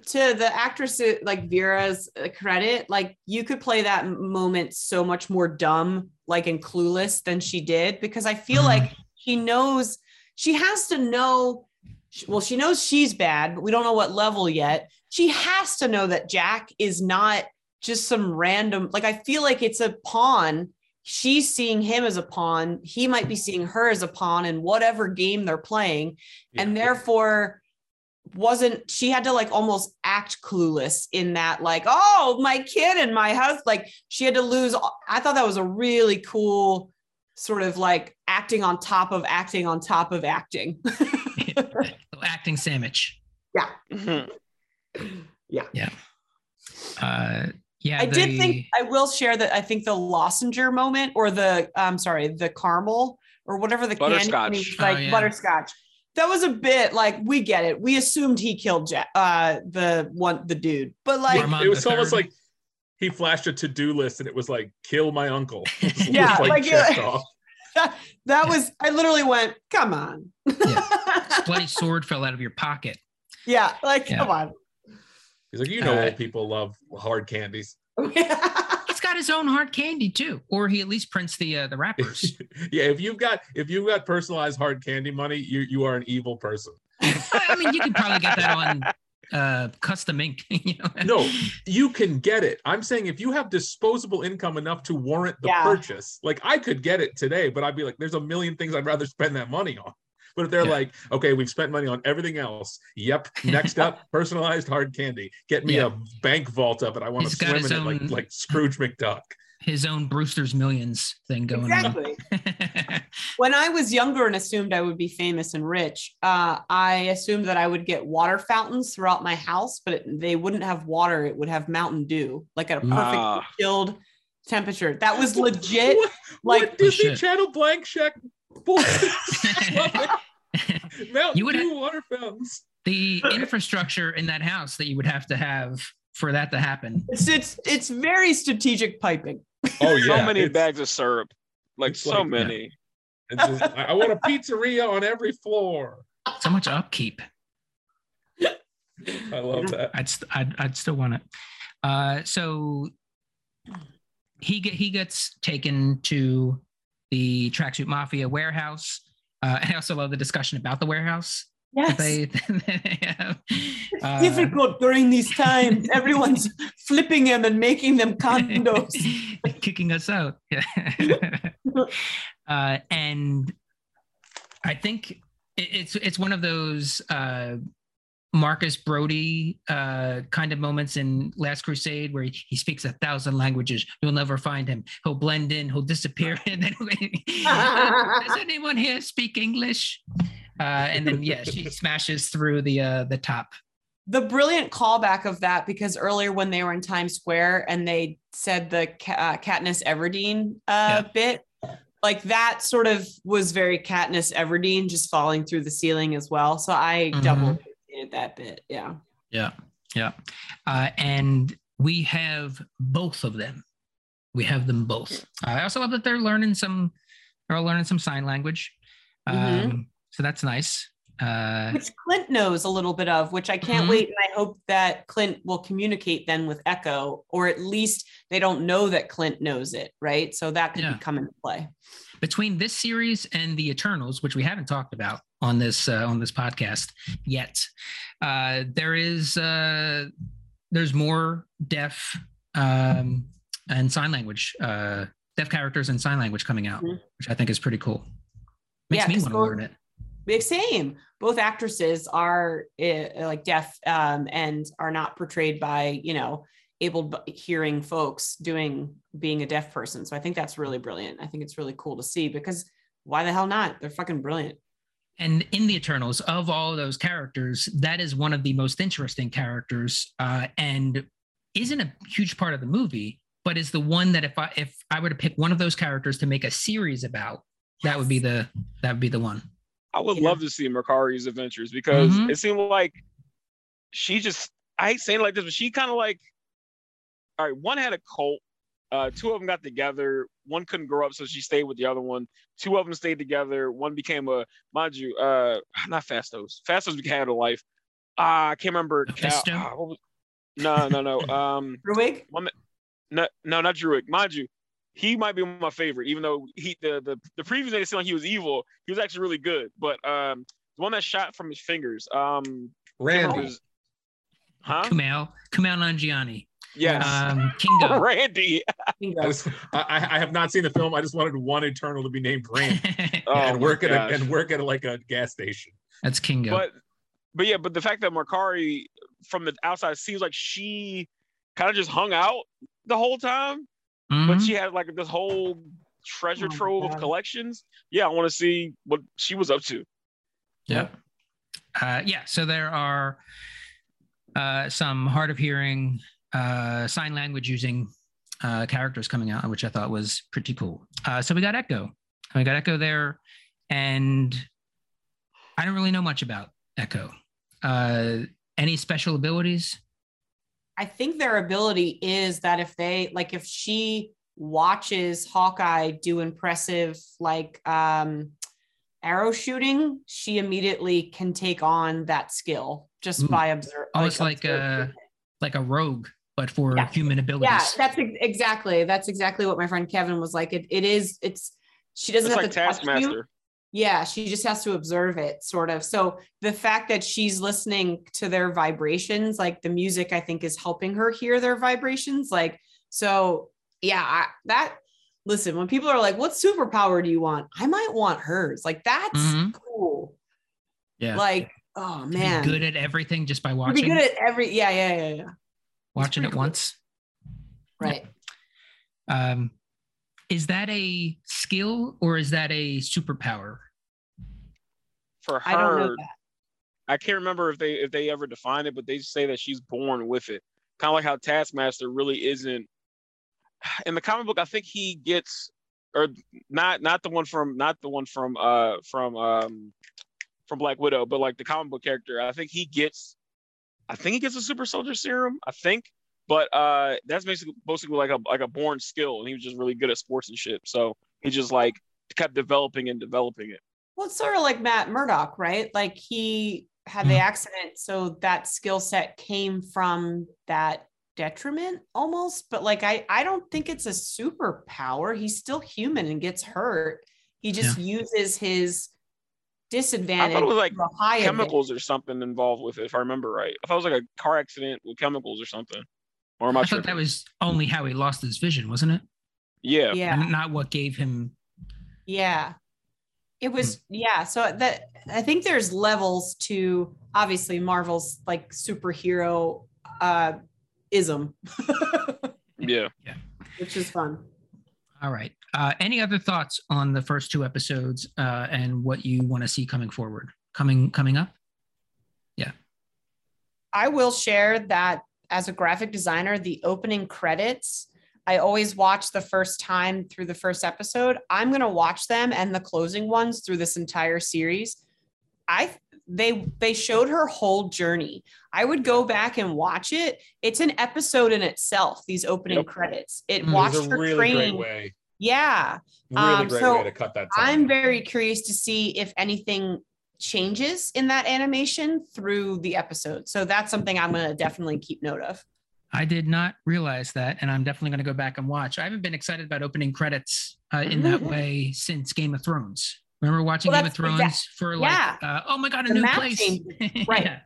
to the actress uh, like vera's uh, credit like you could play that moment so much more dumb like and clueless than she did because i feel Mhm. like she knows she has to know well she knows she's bad but we don't know what level yet. She has to know that jack is not just some random like i feel like it's a pawn. She's seeing him as a pawn. He might be seeing her as a pawn in whatever game they're playing. And therefore wasn't she had to like almost act clueless in that like oh my kid and my house like she had to lose i thought that was a really cool sort of like acting on top of acting on top of acting Acting sandwich. Mhm. Yeah. Yeah. Uh, yeah, i did think i will share that i think the lossinger moment or the i'm sorry the caramel or whatever the candy Butterscotch. when he was Oh, like yeah. butterscotch that was a bit like we get it we assumed he killed Jack, uh the one the dude but like Armand it was almost third. like he flashed a to-do list and it was like kill my uncle It was Yeah, like, like, checked off. that was i literally went come on bloody sword fell out of your pocket. yeah like Yeah. come on he's like you know Uh, old people love hard candies He's got his own hard candy too, or he at least prints the uh, the wrappers. yeah if you've got if you've got personalized hard candy money you you are an evil person I mean, you could probably get that on uh, custom ink. You know? no you can get it i'm saying if you have disposable income enough to warrant the Yeah. purchase like i could get it today but i'd be like there's a million things i'd rather spend that money on but if they're Yeah. like okay we've spent money on everything else yep next up personalized hard candy get me Yeah. a bank vault of it i want to swim in his it like like scrooge mcduck his own Brewster's Millions thing going exactly on. when i was younger and assumed i would be famous and rich uh, i assumed that i would get water fountains throughout my house but it, they wouldn't have water it would have mountain dew like at a perfect Ah. chilled temperature that was legit what, like- what disney shit. channel blank check bullshit Mountain You would Dew water fountains the infrastructure in that house that you would have to have for that to happen. it's it's it's very strategic piping oh yeah so many it's- bags of syrup. Like it's so like- many. it's just- I I want a pizzeria on every floor So much upkeep. i love that I'd st- I'd, I'd still want it. Uh, so he get he gets taken to the tracksuit mafia warehouse. Uh, I also love the discussion about the warehouse. Yes They, they have. It's Uh, difficult during these times everyone's flipping them and making them condos kicking us out. Uh, and I think it, it's it's one of those uh, Marcus Brody uh, kind of moments in Last Crusade where he, he speaks a thousand languages. You'll never find him. He'll blend in. He'll disappear. And then does anyone here speak English? Uh, and then yeah, she smashes through the uh, the top. the brilliant callback of that because earlier when they were in Times Square and they said the Ca- uh, Katniss Everdeen uh, bit, like that sort of was very Katniss Everdeen just falling through the ceiling as well. So I Mhm. double appreciated that bit. Yeah. Yeah, yeah. Uh, and we have both of them. We have them both. I also love that they're learning some. They're learning some sign language. Um, Mhm. So that's nice. Uh, which Clint knows a little bit of, which I can't Mhm. wait. And I hope that Clint will communicate then with Echo, or at least they don't know that Clint knows it, right? So that could Yeah. come into play. Between this series and the Eternals, which we haven't talked about on this uh, on this podcast yet, uh, there is uh, there's more deaf um, and sign language uh, deaf characters and sign language coming out, Mhm. which I think is pretty cool. Makes Yeah, me want to learn it. Big same. Both actresses are uh, like deaf um, and are not portrayed by you know able hearing folks doing being a deaf person. So I think that's really brilliant. I think it's really cool to see because why the hell not? They're fucking brilliant. And in the Eternals, of all of those characters, that is one of the most interesting characters, uh, and isn't a huge part of the movie, but is the one that if I if I were to pick one of those characters to make a series about, that would be the that would be the one. I would Yeah. love to see Makkari's adventures because Mhm. it seemed like she just I hate saying it like this, but she kind of like all right, one had a cult. Uh, two of them got together. One couldn't grow up, so she stayed with the other one. Two of them stayed together. One became a, mind you, uh, not Phastos. Phastos became a life. Ah, I can't remember. Cal- Mephisto? what was- no, no, no. Um, Ruig? no, no, not Druid. Mind you, he might be my favorite, even though he the the, the previous made it seem like he was evil. He was actually really good. But um, the one that shot from his fingers, um, Randy. was, huh? Kumail Kumail Nanjiani, Yes, um, Kingo. Randy. Bingo. I, just, I, I have not seen the film. I just wanted one Eternal to be named Randy Oh, and work at a, and work at a, like a gas station. That's Kingo. But but yeah, but the fact that Makkari from the outside seems like she kind of just hung out the whole time, Mhm. but she had like this whole treasure Oh my trove of collections. Yeah, I want to see what she was up to. Yeah. Uh, yeah. So there are uh, some hard of hearing, uh, sign language using uh, characters coming out, which I thought was pretty cool. Uh, so we got Echo. We got Echo there, and I don't really know much about Echo. Uh, any special abilities? I think their ability is that if they like if she watches Hawkeye do impressive like um arrow shooting, she immediately can take on that skill just Ooh. by observe Almost like, observe- uh, Like a rogue, but for Yeah. human abilities. yeah, that's ex- exactly that's exactly what my friend Kevin was like. It it is it's she doesn't It's have like to touch you. Taskmaster. Yeah, she just has to observe it, sort of. So the fact that she's listening to their vibrations, like the music, I think is helping her hear their vibrations. Like, so yeah, I, that listen, when people are like, what superpower do you want? I might want hers. Like, that's Mhm. cool. yeah. Like, oh To be man. good at everything just by To be watching, good at every, yeah, yeah, yeah, yeah. Watching it cool. once. Right. Um, is that a skill or is that a superpower? For I don't know her, that. I can't remember if they if they ever define it, but they say that she's born with it. Kind of like how Taskmaster really isn't. In the comic book, I think he gets, or not not the one from not the one from uh from um from Black Widow, but like the comic book character. I think he gets, I think he gets a super soldier serum. I think, but uh that's basically basically like a like a born skill, and he was just really good at sports and shit. So he just like kept developing and developing it. Well, it's sort of like Matt Murdock, right? Like he had the Mhm. accident, so that skill set came from that detriment almost. But like, I I don't think it's a superpower. He's still human and gets hurt. He just uses his disadvantage. I thought it was like to high advantage. chemicals or something involved with it, if I remember right. If I thought it was like a car accident with chemicals or something. Or am I, I thought that was only how he lost his vision, wasn't it? yeah. Yeah. And not what gave him. Yeah. It was yeah, so that I think there's levels to obviously Marvel's like superhero uh ism, yeah. Yeah. which is fun. All right. Uh, any other thoughts on the first two episodes uh, and what you want to see coming forward, coming coming up? Yeah. I will share that as a graphic designer, the opening credits, I always watch the first time through the first episode. I'm going to watch them and the closing ones through this entire series. I they they showed her whole journey. I would go back and watch it. It's an episode in itself, these opening Yep. credits. It Mm. Watched her really train. great way. Yeah. Really Um, great so way to cut that. Time. I'm very curious to see if anything changes in that animation through the episode. So that's something I'm going to definitely keep note of. I did not realize that, and I'm definitely going to go back and watch. I haven't been excited about opening credits uh, in that way since Game of Thrones. Remember watching Well, Game of Thrones exact- for like, yeah. uh, oh my god, a The new place. Right. Yeah.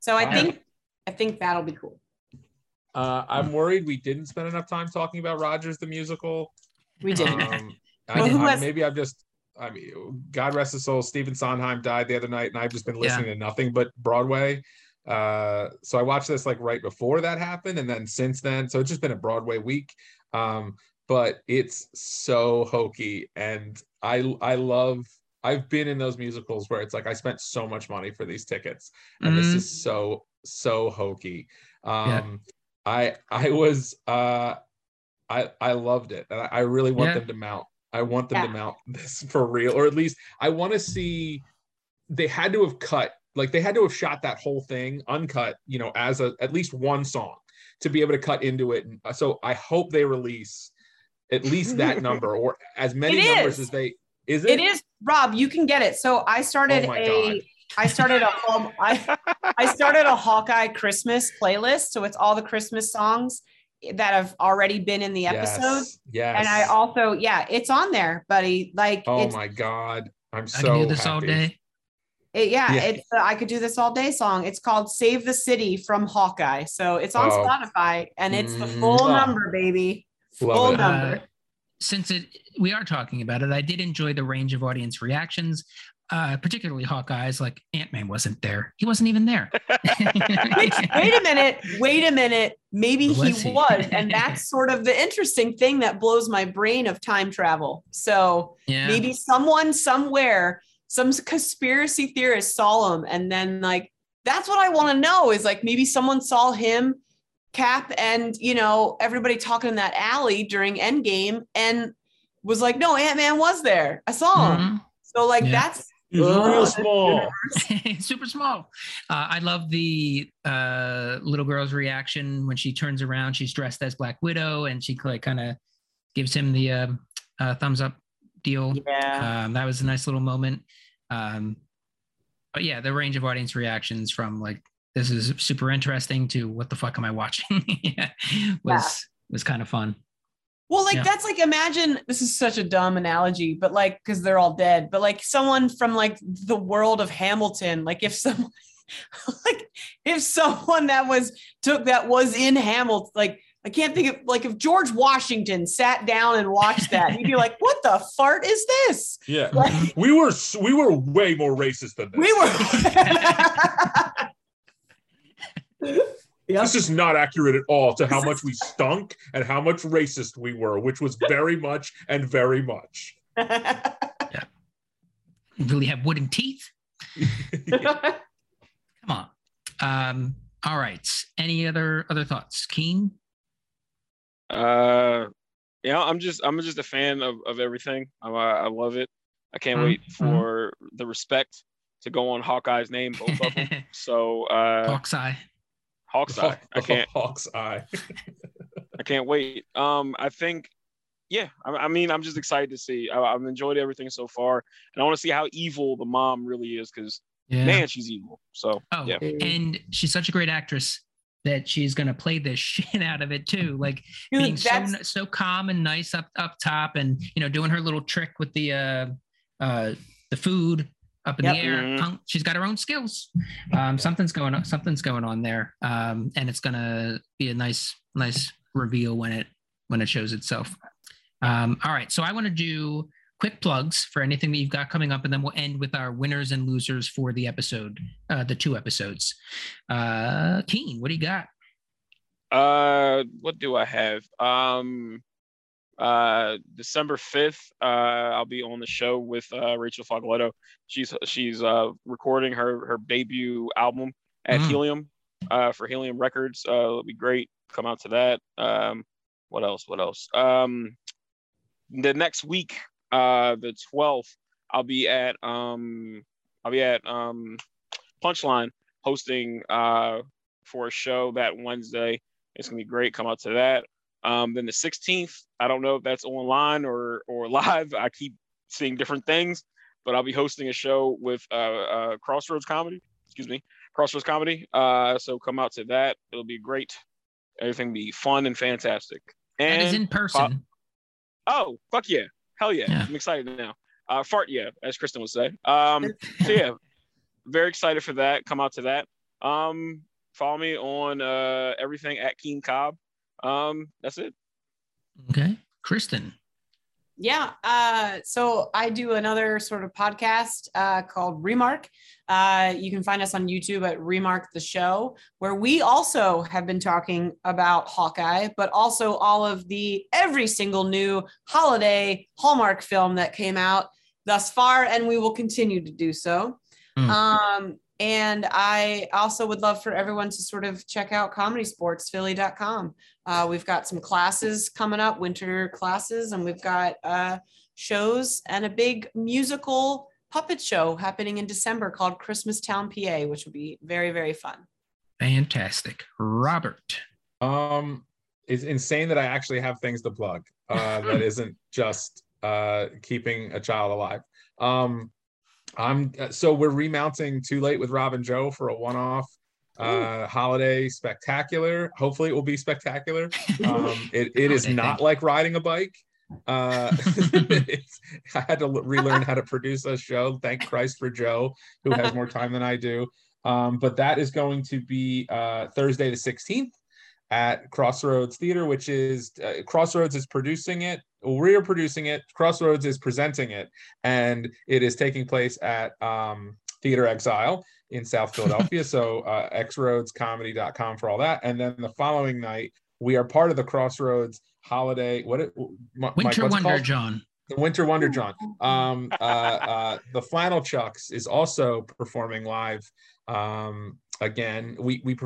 So I Wow. think I think that'll be cool. Uh, I'm worried we didn't spend enough time talking about Rogers the musical. We did. Um, I, Well, I- maybe I've just, I mean, God rest his soul. Stephen Sondheim died the other night, and I've just been listening to nothing but Broadway. Uh, so I watched this like right before that happened, and then since then, so it's just been a Broadway week. Um, but it's so hokey, and I I love. I've been in those musicals where it's like I spent so much money for these tickets, and this Mhm. is so so hokey. Yeah. Um, I I was uh, I I loved it, and I, I really want Yeah. them to mount. I want them to mount this for real, or at least I want to see. They had to have cut, like they had to have shot that whole thing uncut, you know, as a at least one song to be able to cut into it. And uh, so I hope they release at least that number or as many It numbers is. as they. Is it? It is Rob, you can get it. So I started Oh my a God. I started a um, I I started a Hawkeye Christmas playlist. So it's all the Christmas songs that have already been in the episode. Yes. yes. And I also, yeah, it's on there, buddy. Like Oh it's my god! I'm I so can do this all day. it, yeah, Yeah. it's the I could do this all day song. It's called Save the City from Hawkeye. So it's on Oh. Spotify and it's the full Mwah. number, baby. Love Full it. number. Uh, since it we are talking about it, I did enjoy the range of audience reactions, uh, particularly Hawkeye's. Like Ant Man wasn't there; he wasn't even there. wait, wait a minute. Wait a minute. Maybe he Was he? was. And that's sort of the interesting thing that blows my brain of time travel. So yeah, maybe someone somewhere, some conspiracy theorist saw him. And then, like, that's what I want to know is like maybe someone saw him, Cap, and, you know, everybody talking in that alley during Endgame and was like, no, Ant Man was there. I saw him. Mhm. So, like, Yeah. that's He's real small. super small. Uh, I love the uh, little girl's reaction when she turns around. She's dressed as Black Widow, and she like kind of gives him the uh, uh, thumbs up deal. yeah. Um, that was a nice little moment. Um, but yeah, the range of audience reactions from like this is super interesting to what the fuck am I watching? yeah, was was kind of fun. Well, like Yeah. that's like imagine this is such a dumb analogy, but like because they're all dead, but like someone from like the world of Hamilton, like if someone like if someone that was took that was in Hamilton, like I can't think of like if George Washington sat down and watched that, he'd be like, "What the fart is this?" Yeah. Like, We were we were way more racist than this. we were. Yep. This is not accurate at all to how much we stunk and how much racist we were, which was very much and very much. Really have wooden teeth? Come on. Um, all right. Any other other thoughts? Keane? Uh, yeah, I'm just I'm just a fan of, of everything. I, I love it. I can't Mhm, wait mhm. for the respect to go on Hawkeye's name, both of them. So uh, Hawk's eye. Eye. I can't Hawk's eye. I can't wait. Um, I think, yeah. I, I mean, I'm just excited to see. I, I've enjoyed everything so far, and I want to see how evil the mom really is, because Yeah. man, she's evil. So Oh, yeah. and she's such a great actress that she's gonna play the shit out of it too. Like being Dude, so so calm and nice up up top, and you know doing her little trick with the uh uh the food up in Yep. the air. Mhm. She's got her own skills. Um, something's going on. Something's going on there, um, and it's gonna be a nice nice reveal when it when it shows itself. Um, all right, so I want to do quick plugs for anything that you've got coming up, and then we'll end with our winners and losers for the episode, uh, the two episodes. Uh, Keane, what do you got? Uh, what do I have? Um, uh, December fifth. Uh, I'll be on the show with uh, Rachel Fogletto. She's she's uh recording her her debut album at Mm. Helium, uh, for Helium Records. Uh, it'll be great. Come out to that. Um, what else? What else? Um, the next week, uh, the twelfth, I'll be at um, I'll be at um, Punchline hosting uh for a show that Wednesday. It's gonna be great. Come out to that. Um, then the 16th, I don't know if that's online or or live. I keep seeing different things, but I'll be hosting a show with uh, uh, Crossroads Comedy. Excuse me, Crossroads Comedy. Uh, so come out to that. It'll be great. Everything will be fun and fantastic. And that is in person. oh, fuck yeah, hell yeah! Yeah. I'm excited now. Uh, fart yeah, as Kristin would say. Um, so yeah, very excited for that. Come out to that. Um, follow me on uh, everything at Keane Cobb. Um, that's it. Okay. Kristin. Yeah. Uh, so I do another sort of podcast uh, called ReMark. Uh, you can find us on YouTube at ReMark the Show, where we also have been talking about Hawkeye, but also all of the every single new holiday Hallmark film that came out thus far, and we will continue to do so. Mm. Um, and I also would love for everyone to sort of check out comedysportzphilly.com. Uh, we've got some classes coming up, winter classes, and we've got uh, shows and a big musical puppet show happening in December called Christmas Town PA, which will be very, very fun. Fantastic. Robert. Um, it's insane that I actually have things to plug. Uh, that isn't just uh, keeping a child alive. Um, I'm so we're remounting Too Late with Rob and Joe for a one-off uh, holiday spectacular. Hopefully, it will be spectacular. Um, it, it is not like riding a bike. Uh, I had to relearn how to produce a show. Thank Christ for Joe, who has more time than I do. Um, but that is going to be uh, Thursday the 16th at Crossroads Theater, which is uh, Crossroads is producing it. We're producing it. Crossroads is presenting it, and it is taking place at um, Theatre Exile in South Philadelphia. so uh, xroadscomedy.com for all that. And then the following night, we are part of the Crossroads holiday. What it, M- Mike, Winter what's it Wonder called? John. The Winter Wonderjawn. Um, uh, uh, the Flannel Chucks is also performing live. Um, again, we we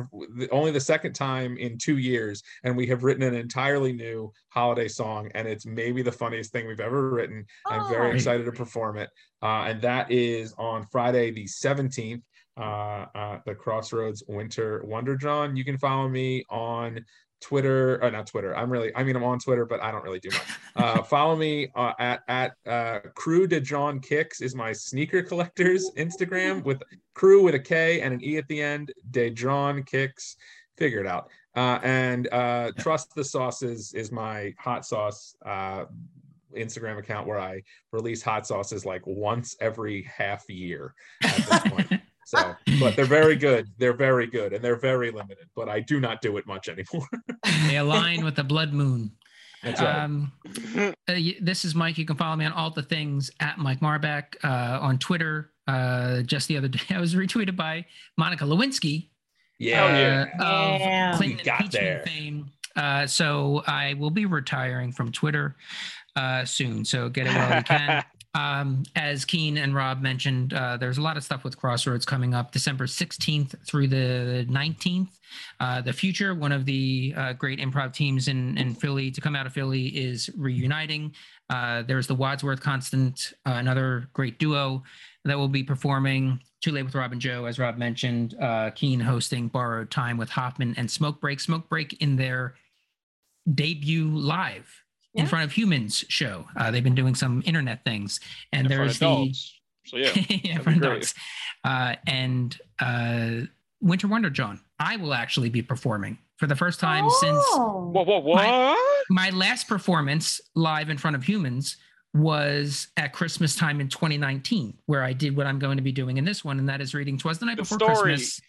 only the second time in two years, and we have written an entirely new holiday song, and it's maybe the funniest thing we've ever written. I'm very Oh. excited to perform it, uh, and that is on Friday the 17th. Uh, uh, the Crossroads Winter Wonderjawn. You can follow me on Twitter, or not Twitter. I'm really, I mean, I'm on Twitter, but I don't really do much. Uh, follow me uh, at at uh, Krewe de John Kicks is my sneaker collectors Instagram with Crew with a K and an E at the end. De John Kicks, figure it out. Uh, and uh, Trust the Sauces is my hot sauce uh, Instagram account where I release hot sauces like once every half year at this point. So, but they're very good. They're very good, and they're very limited. But I do not do it much anymore. they align with the blood moon. That's right. Um, uh, this is Mike. You can follow me on all the things at Mike Marbach uh, on Twitter. Uh, just the other day, I was retweeted by Monica Lewinsky yeah. yeah. uh, Yeah. of Clinton You got impeachment there. fame. Uh, so I will be retiring from Twitter uh, soon. So get it while you can. Um, as Keane and Rob mentioned, uh, there's a lot of stuff with Crossroads coming up December 16th through the 19th. Uh, the Future, one of the uh, great improv teams in, in Philly to come out of Philly, is reuniting. Uh, there's the Wadsworth Constant, uh, another great duo that will be performing Too Late with Rob and Joe, as Rob mentioned. Uh, Keane hosting Borrowed Time with Hoffman and Smoke Break. Smoke Break in their debut live in front of humans show. Uh, they've been doing some internet things, and in front there's of the dogs. So yeah, yeah, in front of great. dogs. Uh, and uh, Winter Wonderjawn. I will actually be performing for the first time since Oh. What? What? What? my last performance live in front of humans was at Christmas time in 2019, where I did what I'm going to be doing in this one, and that is reading Twas the Night Good Before story. Christmas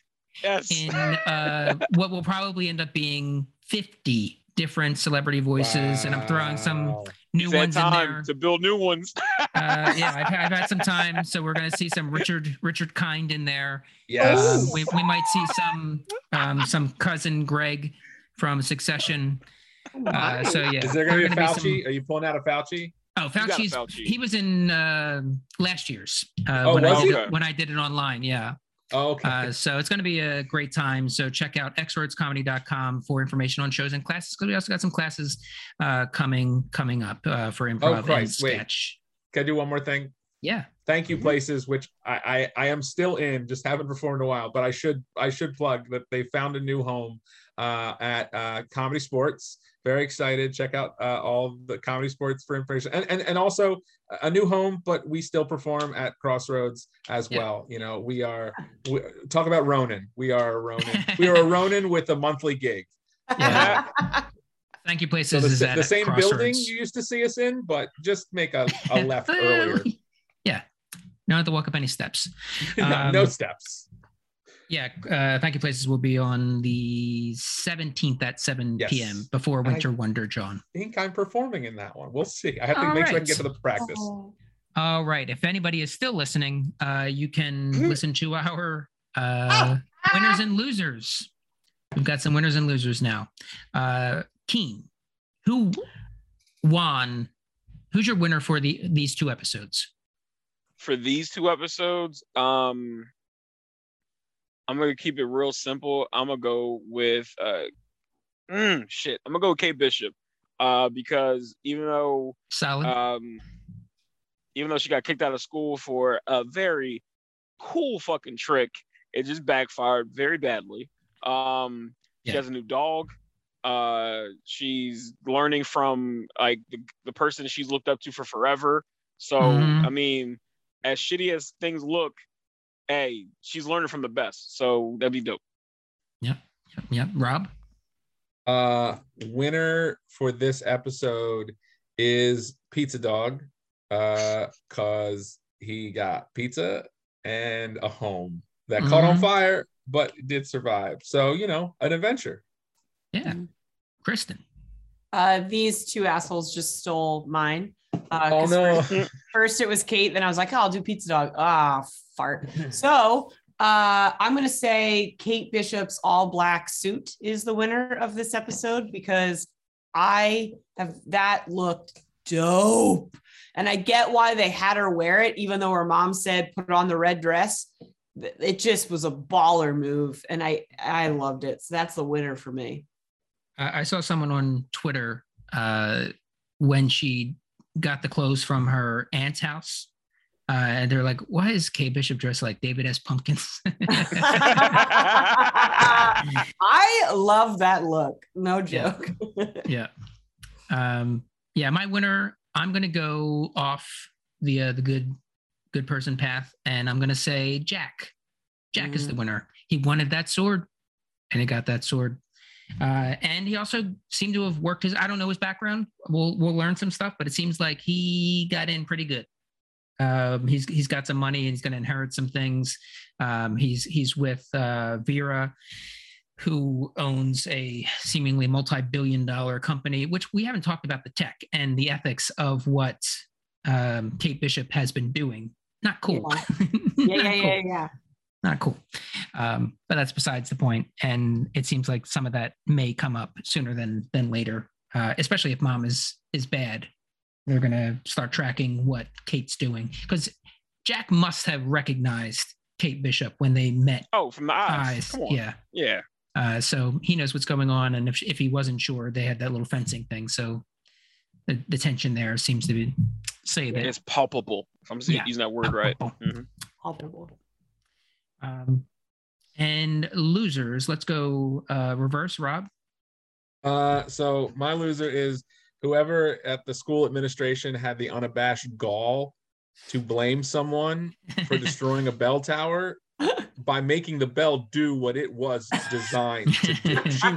Yes. in uh, what will probably end up being 50 different celebrity voices, and I'm throwing some new It's ones in time there. to build new ones. Uh, yeah, I've, I've had some time, so we're going to see some Richard Richard Kind in there. Yes. Um, we, we might see some um, some cousin Greg from Succession. Uh, so yeah, Is there going to be a gonna Fauci? Are you pulling out a Fauci? Oh, Fauci's. Fauci. He was in uh, last year's uh, Oh, when I was did he? when I did it online. Yeah. Oh, okay. Uh, so it's going to be a great time. So check out xroadscomedy.com for information on shows and classes. Because we also got some classes uh, coming coming up uh, for improv and Christ, wait. sketch. Can I do one more thing? Yeah. Thank you places, which I, I I am still in, just haven't performed in a while, but I should I should plug that they found a new home uh, at uh, ComedySportz. Very excited. Check out uh, all the ComedySportz for information, and, and and also a new home, but we still perform at Crossroads as Yeah. well. You know, we are we, talk about Ronin. We are a Ronin. we are a Ronin with a monthly gig. Yeah. Thank you, So places. the, is sa- at the same Crossroads. building you used to see us in, but just make a, a left earlier. Yeah. Don't have to walk up any steps. no, Um, no steps. Yeah. Uh, Thank you, places will be on the 17th at 7 Yes. p.m. before And I- Winter Wonderjawn. I think I'm performing in that one. We'll see. I have to All make sure I can get to the practice. Oh. All right. If anybody is still listening, uh, you can Mhm. listen to our uh, winners and losers. We've got some winners and losers now. Uh, Keane, who won? Who's your winner for the these two episodes? For these two episodes, um, I'm gonna keep it real simple. I'm gonna go with uh, mm, shit. I'm gonna go with Kate Bishop, uh, because even though Solid. um, even though she got kicked out of school for a very cool fucking trick, it just backfired very badly. Um, she has a new dog. Uh, she's learning from like the, the person she's looked up to for forever. So Mhm. I mean, as shitty as things look, hey, she's learning from the best. So that'd be dope. Yep. Yep. Rob. Uh, winner for this episode is Pizza Dog, uh, cause he got pizza and a home that caught on Mhm. fire, but did survive. So you know, an adventure. Yeah. Mhm. Kristin. Uh, these two assholes just stole mine. Uh, Oh 'cause no! First, first it was Kate, then I was like, oh, I'll do pizza dog. Ah, fart. So uh, I'm gonna say Kate Bishop's all black suit is the winner of this episode because I have that looked dope. And I get why they had her wear it, even though her mom said put on the red dress. It just was a baller move, and I I loved it. So that's the winner for me. I I saw someone on Twitter uh, when she got the clothes from her aunt's house. Uh, and they're like, why is Kay Bishop dressed like David S. Pumpkins? I love that look. No joke. yeah. Um, yeah, my winner, I'm gonna go off the uh, the good good person path, and I'm gonna say Jack. Jack is the winner. He wanted that sword, and he got that sword. Uh, and he also seemed to have worked his. I don't know his background. We'll we'll learn some stuff, but it seems like he got in pretty good. Um, he's he's got some money. He's going to inherit some things. Um, he's he's with uh, Vera, who owns a seemingly multi-billion-dollar company. Which we haven't talked about the tech and the ethics of what um, Kate Bishop has been doing. Not cool. Yeah, Not yeah, cool yeah, yeah. Not cool. Um, but that's besides the point. And it seems like some of that may come up sooner than than later, uh, especially if mom is is bad. They're gonna start tracking what Kate's doing because Jack must have recognized Kate Bishop when they met Oh, from the eyes. eyes. Come on. Yeah. Yeah. Uh, so he knows what's going on, and if if he wasn't sure, they had that little fencing thing. So the, the tension there seems to be say that It's palpable. If I'm saying- Yeah. using that word right. Palpable. Mhm. Palpable. Um, and losers, let's go uh, reverse, Rob. Uh, so my loser is whoever at the school administration had the unabashed gall to blame someone for destroying a bell tower by making the bell do what it was designed to do. She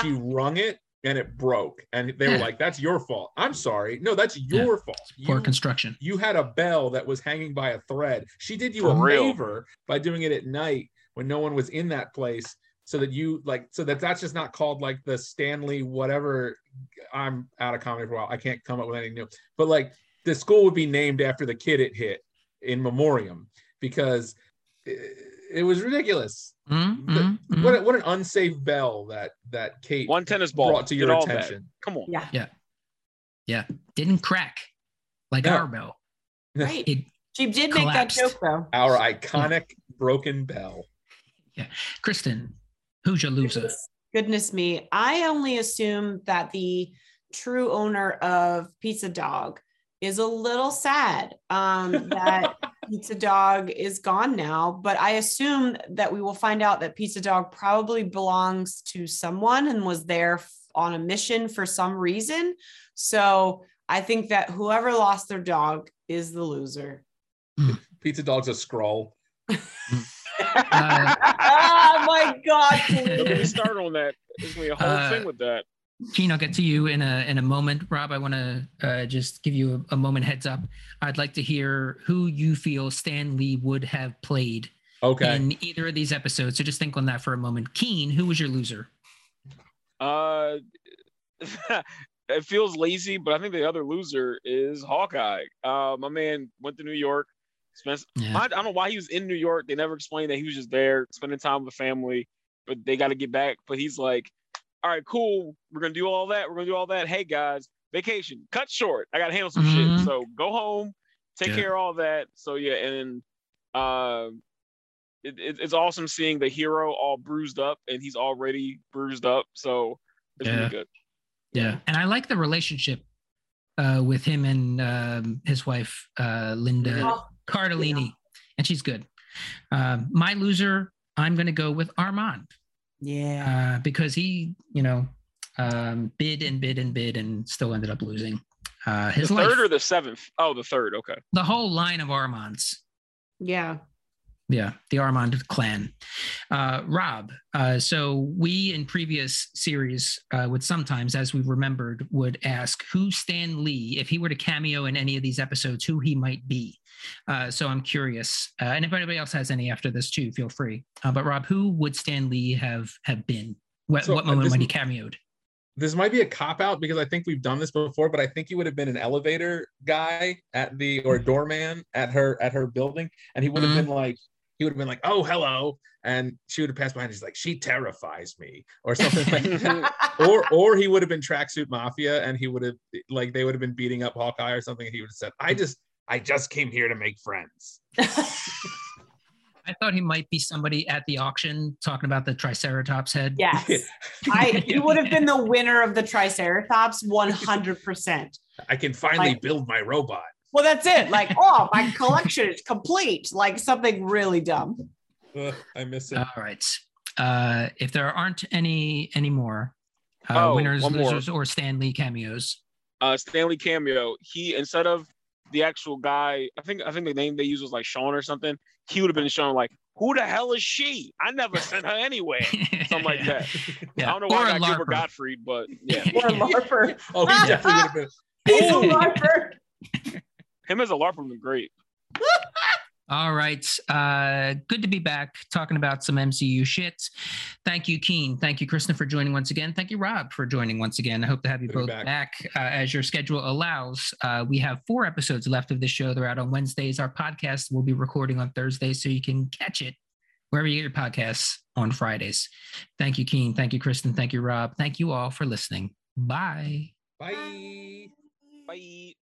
she rung it and it broke, and they were Yeah. like, "That's your fault." I'm sorry. No, that's your fault. Poor You, construction. you had a bell that was hanging by a thread. She did you For a real. favor by doing it at night when no one was in that place so that you like so that that's just not called like the Stanley whatever I'm out of comedy for a while. I can't come up with anything new. But like the school would be named after the kid it hit in memoriam because it, it was ridiculous. Mm, The- mm, mm. What a, what an unsafe bell that that Kate One tennis ball brought to your all that. attention. Come on. Yeah. Yeah, yeah. Didn't crack like No. our bell. Right. It, She did make that joke though. Our iconic broken bell. Yeah, Kristin, who's your loser? Goodness, goodness me. I only assume that the true owner of Pizza Dog is a little sad um, that Pizza Dog is gone now. But I assume that we will find out that Pizza Dog probably belongs to someone and was there on a mission for some reason. So I think that whoever lost their dog is the loser. Pizza Dog's a Skrull. Uh, oh my God. Don't me start on that. There's gonna be a whole Uh, thing with that. Keane, I'll get to you in a in a moment. Rob, I want to uh, just give you a, a moment heads up. I'd like to hear who you feel Stan Lee would have played Okay. in either of these episodes. So just think on that for a moment. Keane, who was your loser? Uh, it feels lazy, but I think the other loser is Hawkeye. Uh, my man went to New York. Spent, Yeah. I, I don't know why he was in New York. They never explained that he was just there spending time with the family, but they got to get back. But he's like, all right, cool. We're gonna do all that. We're gonna do all that. Hey guys, vacation cut short. I got to handle some Mhm. shit. So go home, take Yeah. care of all that. So yeah, and uh, it, it, it's awesome seeing the hero all bruised up, and he's already bruised up. So it's Yeah. really good. Yeah, and I like the relationship uh, with him and um, his wife uh, Linda Oh, Cardellini, and she's good. Um, my loser, I'm going to go with Armand yeah. uh, because he, you know, um, bid and bid and bid and still ended up losing. Uh, his the life, third or the seventh? Oh, the third. Okay. the whole line of Armands. Yeah. Yeah, the Armand clan. Uh, Rob, uh, so we in previous series uh, would sometimes, as we remembered, would ask who Stan Lee, if he were to cameo in any of these episodes, who he might be. Uh, so I'm curious, uh, and if anybody else has any after this too, feel free. Uh, but Rob, who would Stan Lee have have been? What, So, what uh, moment when he cameoed? this might be a cop out because I think we've done this before, but I think he would have been an elevator guy at the or doorman at her at her building, and he would have Mhm. been like he would have been like, "Oh, hello," and she would have passed by and he's like, "She terrifies me," or something like that. or or he would have been tracksuit mafia and he would have like they would have been beating up Hawkeye or something, and he would have said, "I just I just came here to make friends." I thought he might be somebody at the auction talking about the Triceratops head. yes. I he would have been the winner of the Triceratops 100%. I can finally Like- build my robot. Well, that's it. Like, oh, my collection is complete. Like something really dumb. Ugh, I miss it. All right. Uh, if there aren't any any more uh, Oh, winners, one more. losers, or Stan Lee cameos, uh Stan Lee cameo. He instead of the actual guy, I think I think the name they used was like Sean or something. He would have been shown like, who the hell is she? I never sent her anywhere. Something like that. Yeah. I don't know why Or I a got Gilbert LARPer. Gottfried, but yeah, Or a LARPer. oh, he definitely would have been. He's a. LARPer. him as a LARPer would be great. All right. Uh, good to be back talking about some MCU shit. Thank you, Keane. Thank you, Kristin, for joining once again. Thank you, Rob, for joining once again. I hope to have you Good both back. back, uh, as your schedule allows. Uh, we have four episodes left of this show. They're out on Wednesdays. Our podcast will be recording on Thursdays, so you can catch it wherever you get your podcasts on Fridays. Thank you, Keane. Thank you, Kristin. Thank you, Rob. Thank you all for listening. Bye. Bye. Bye.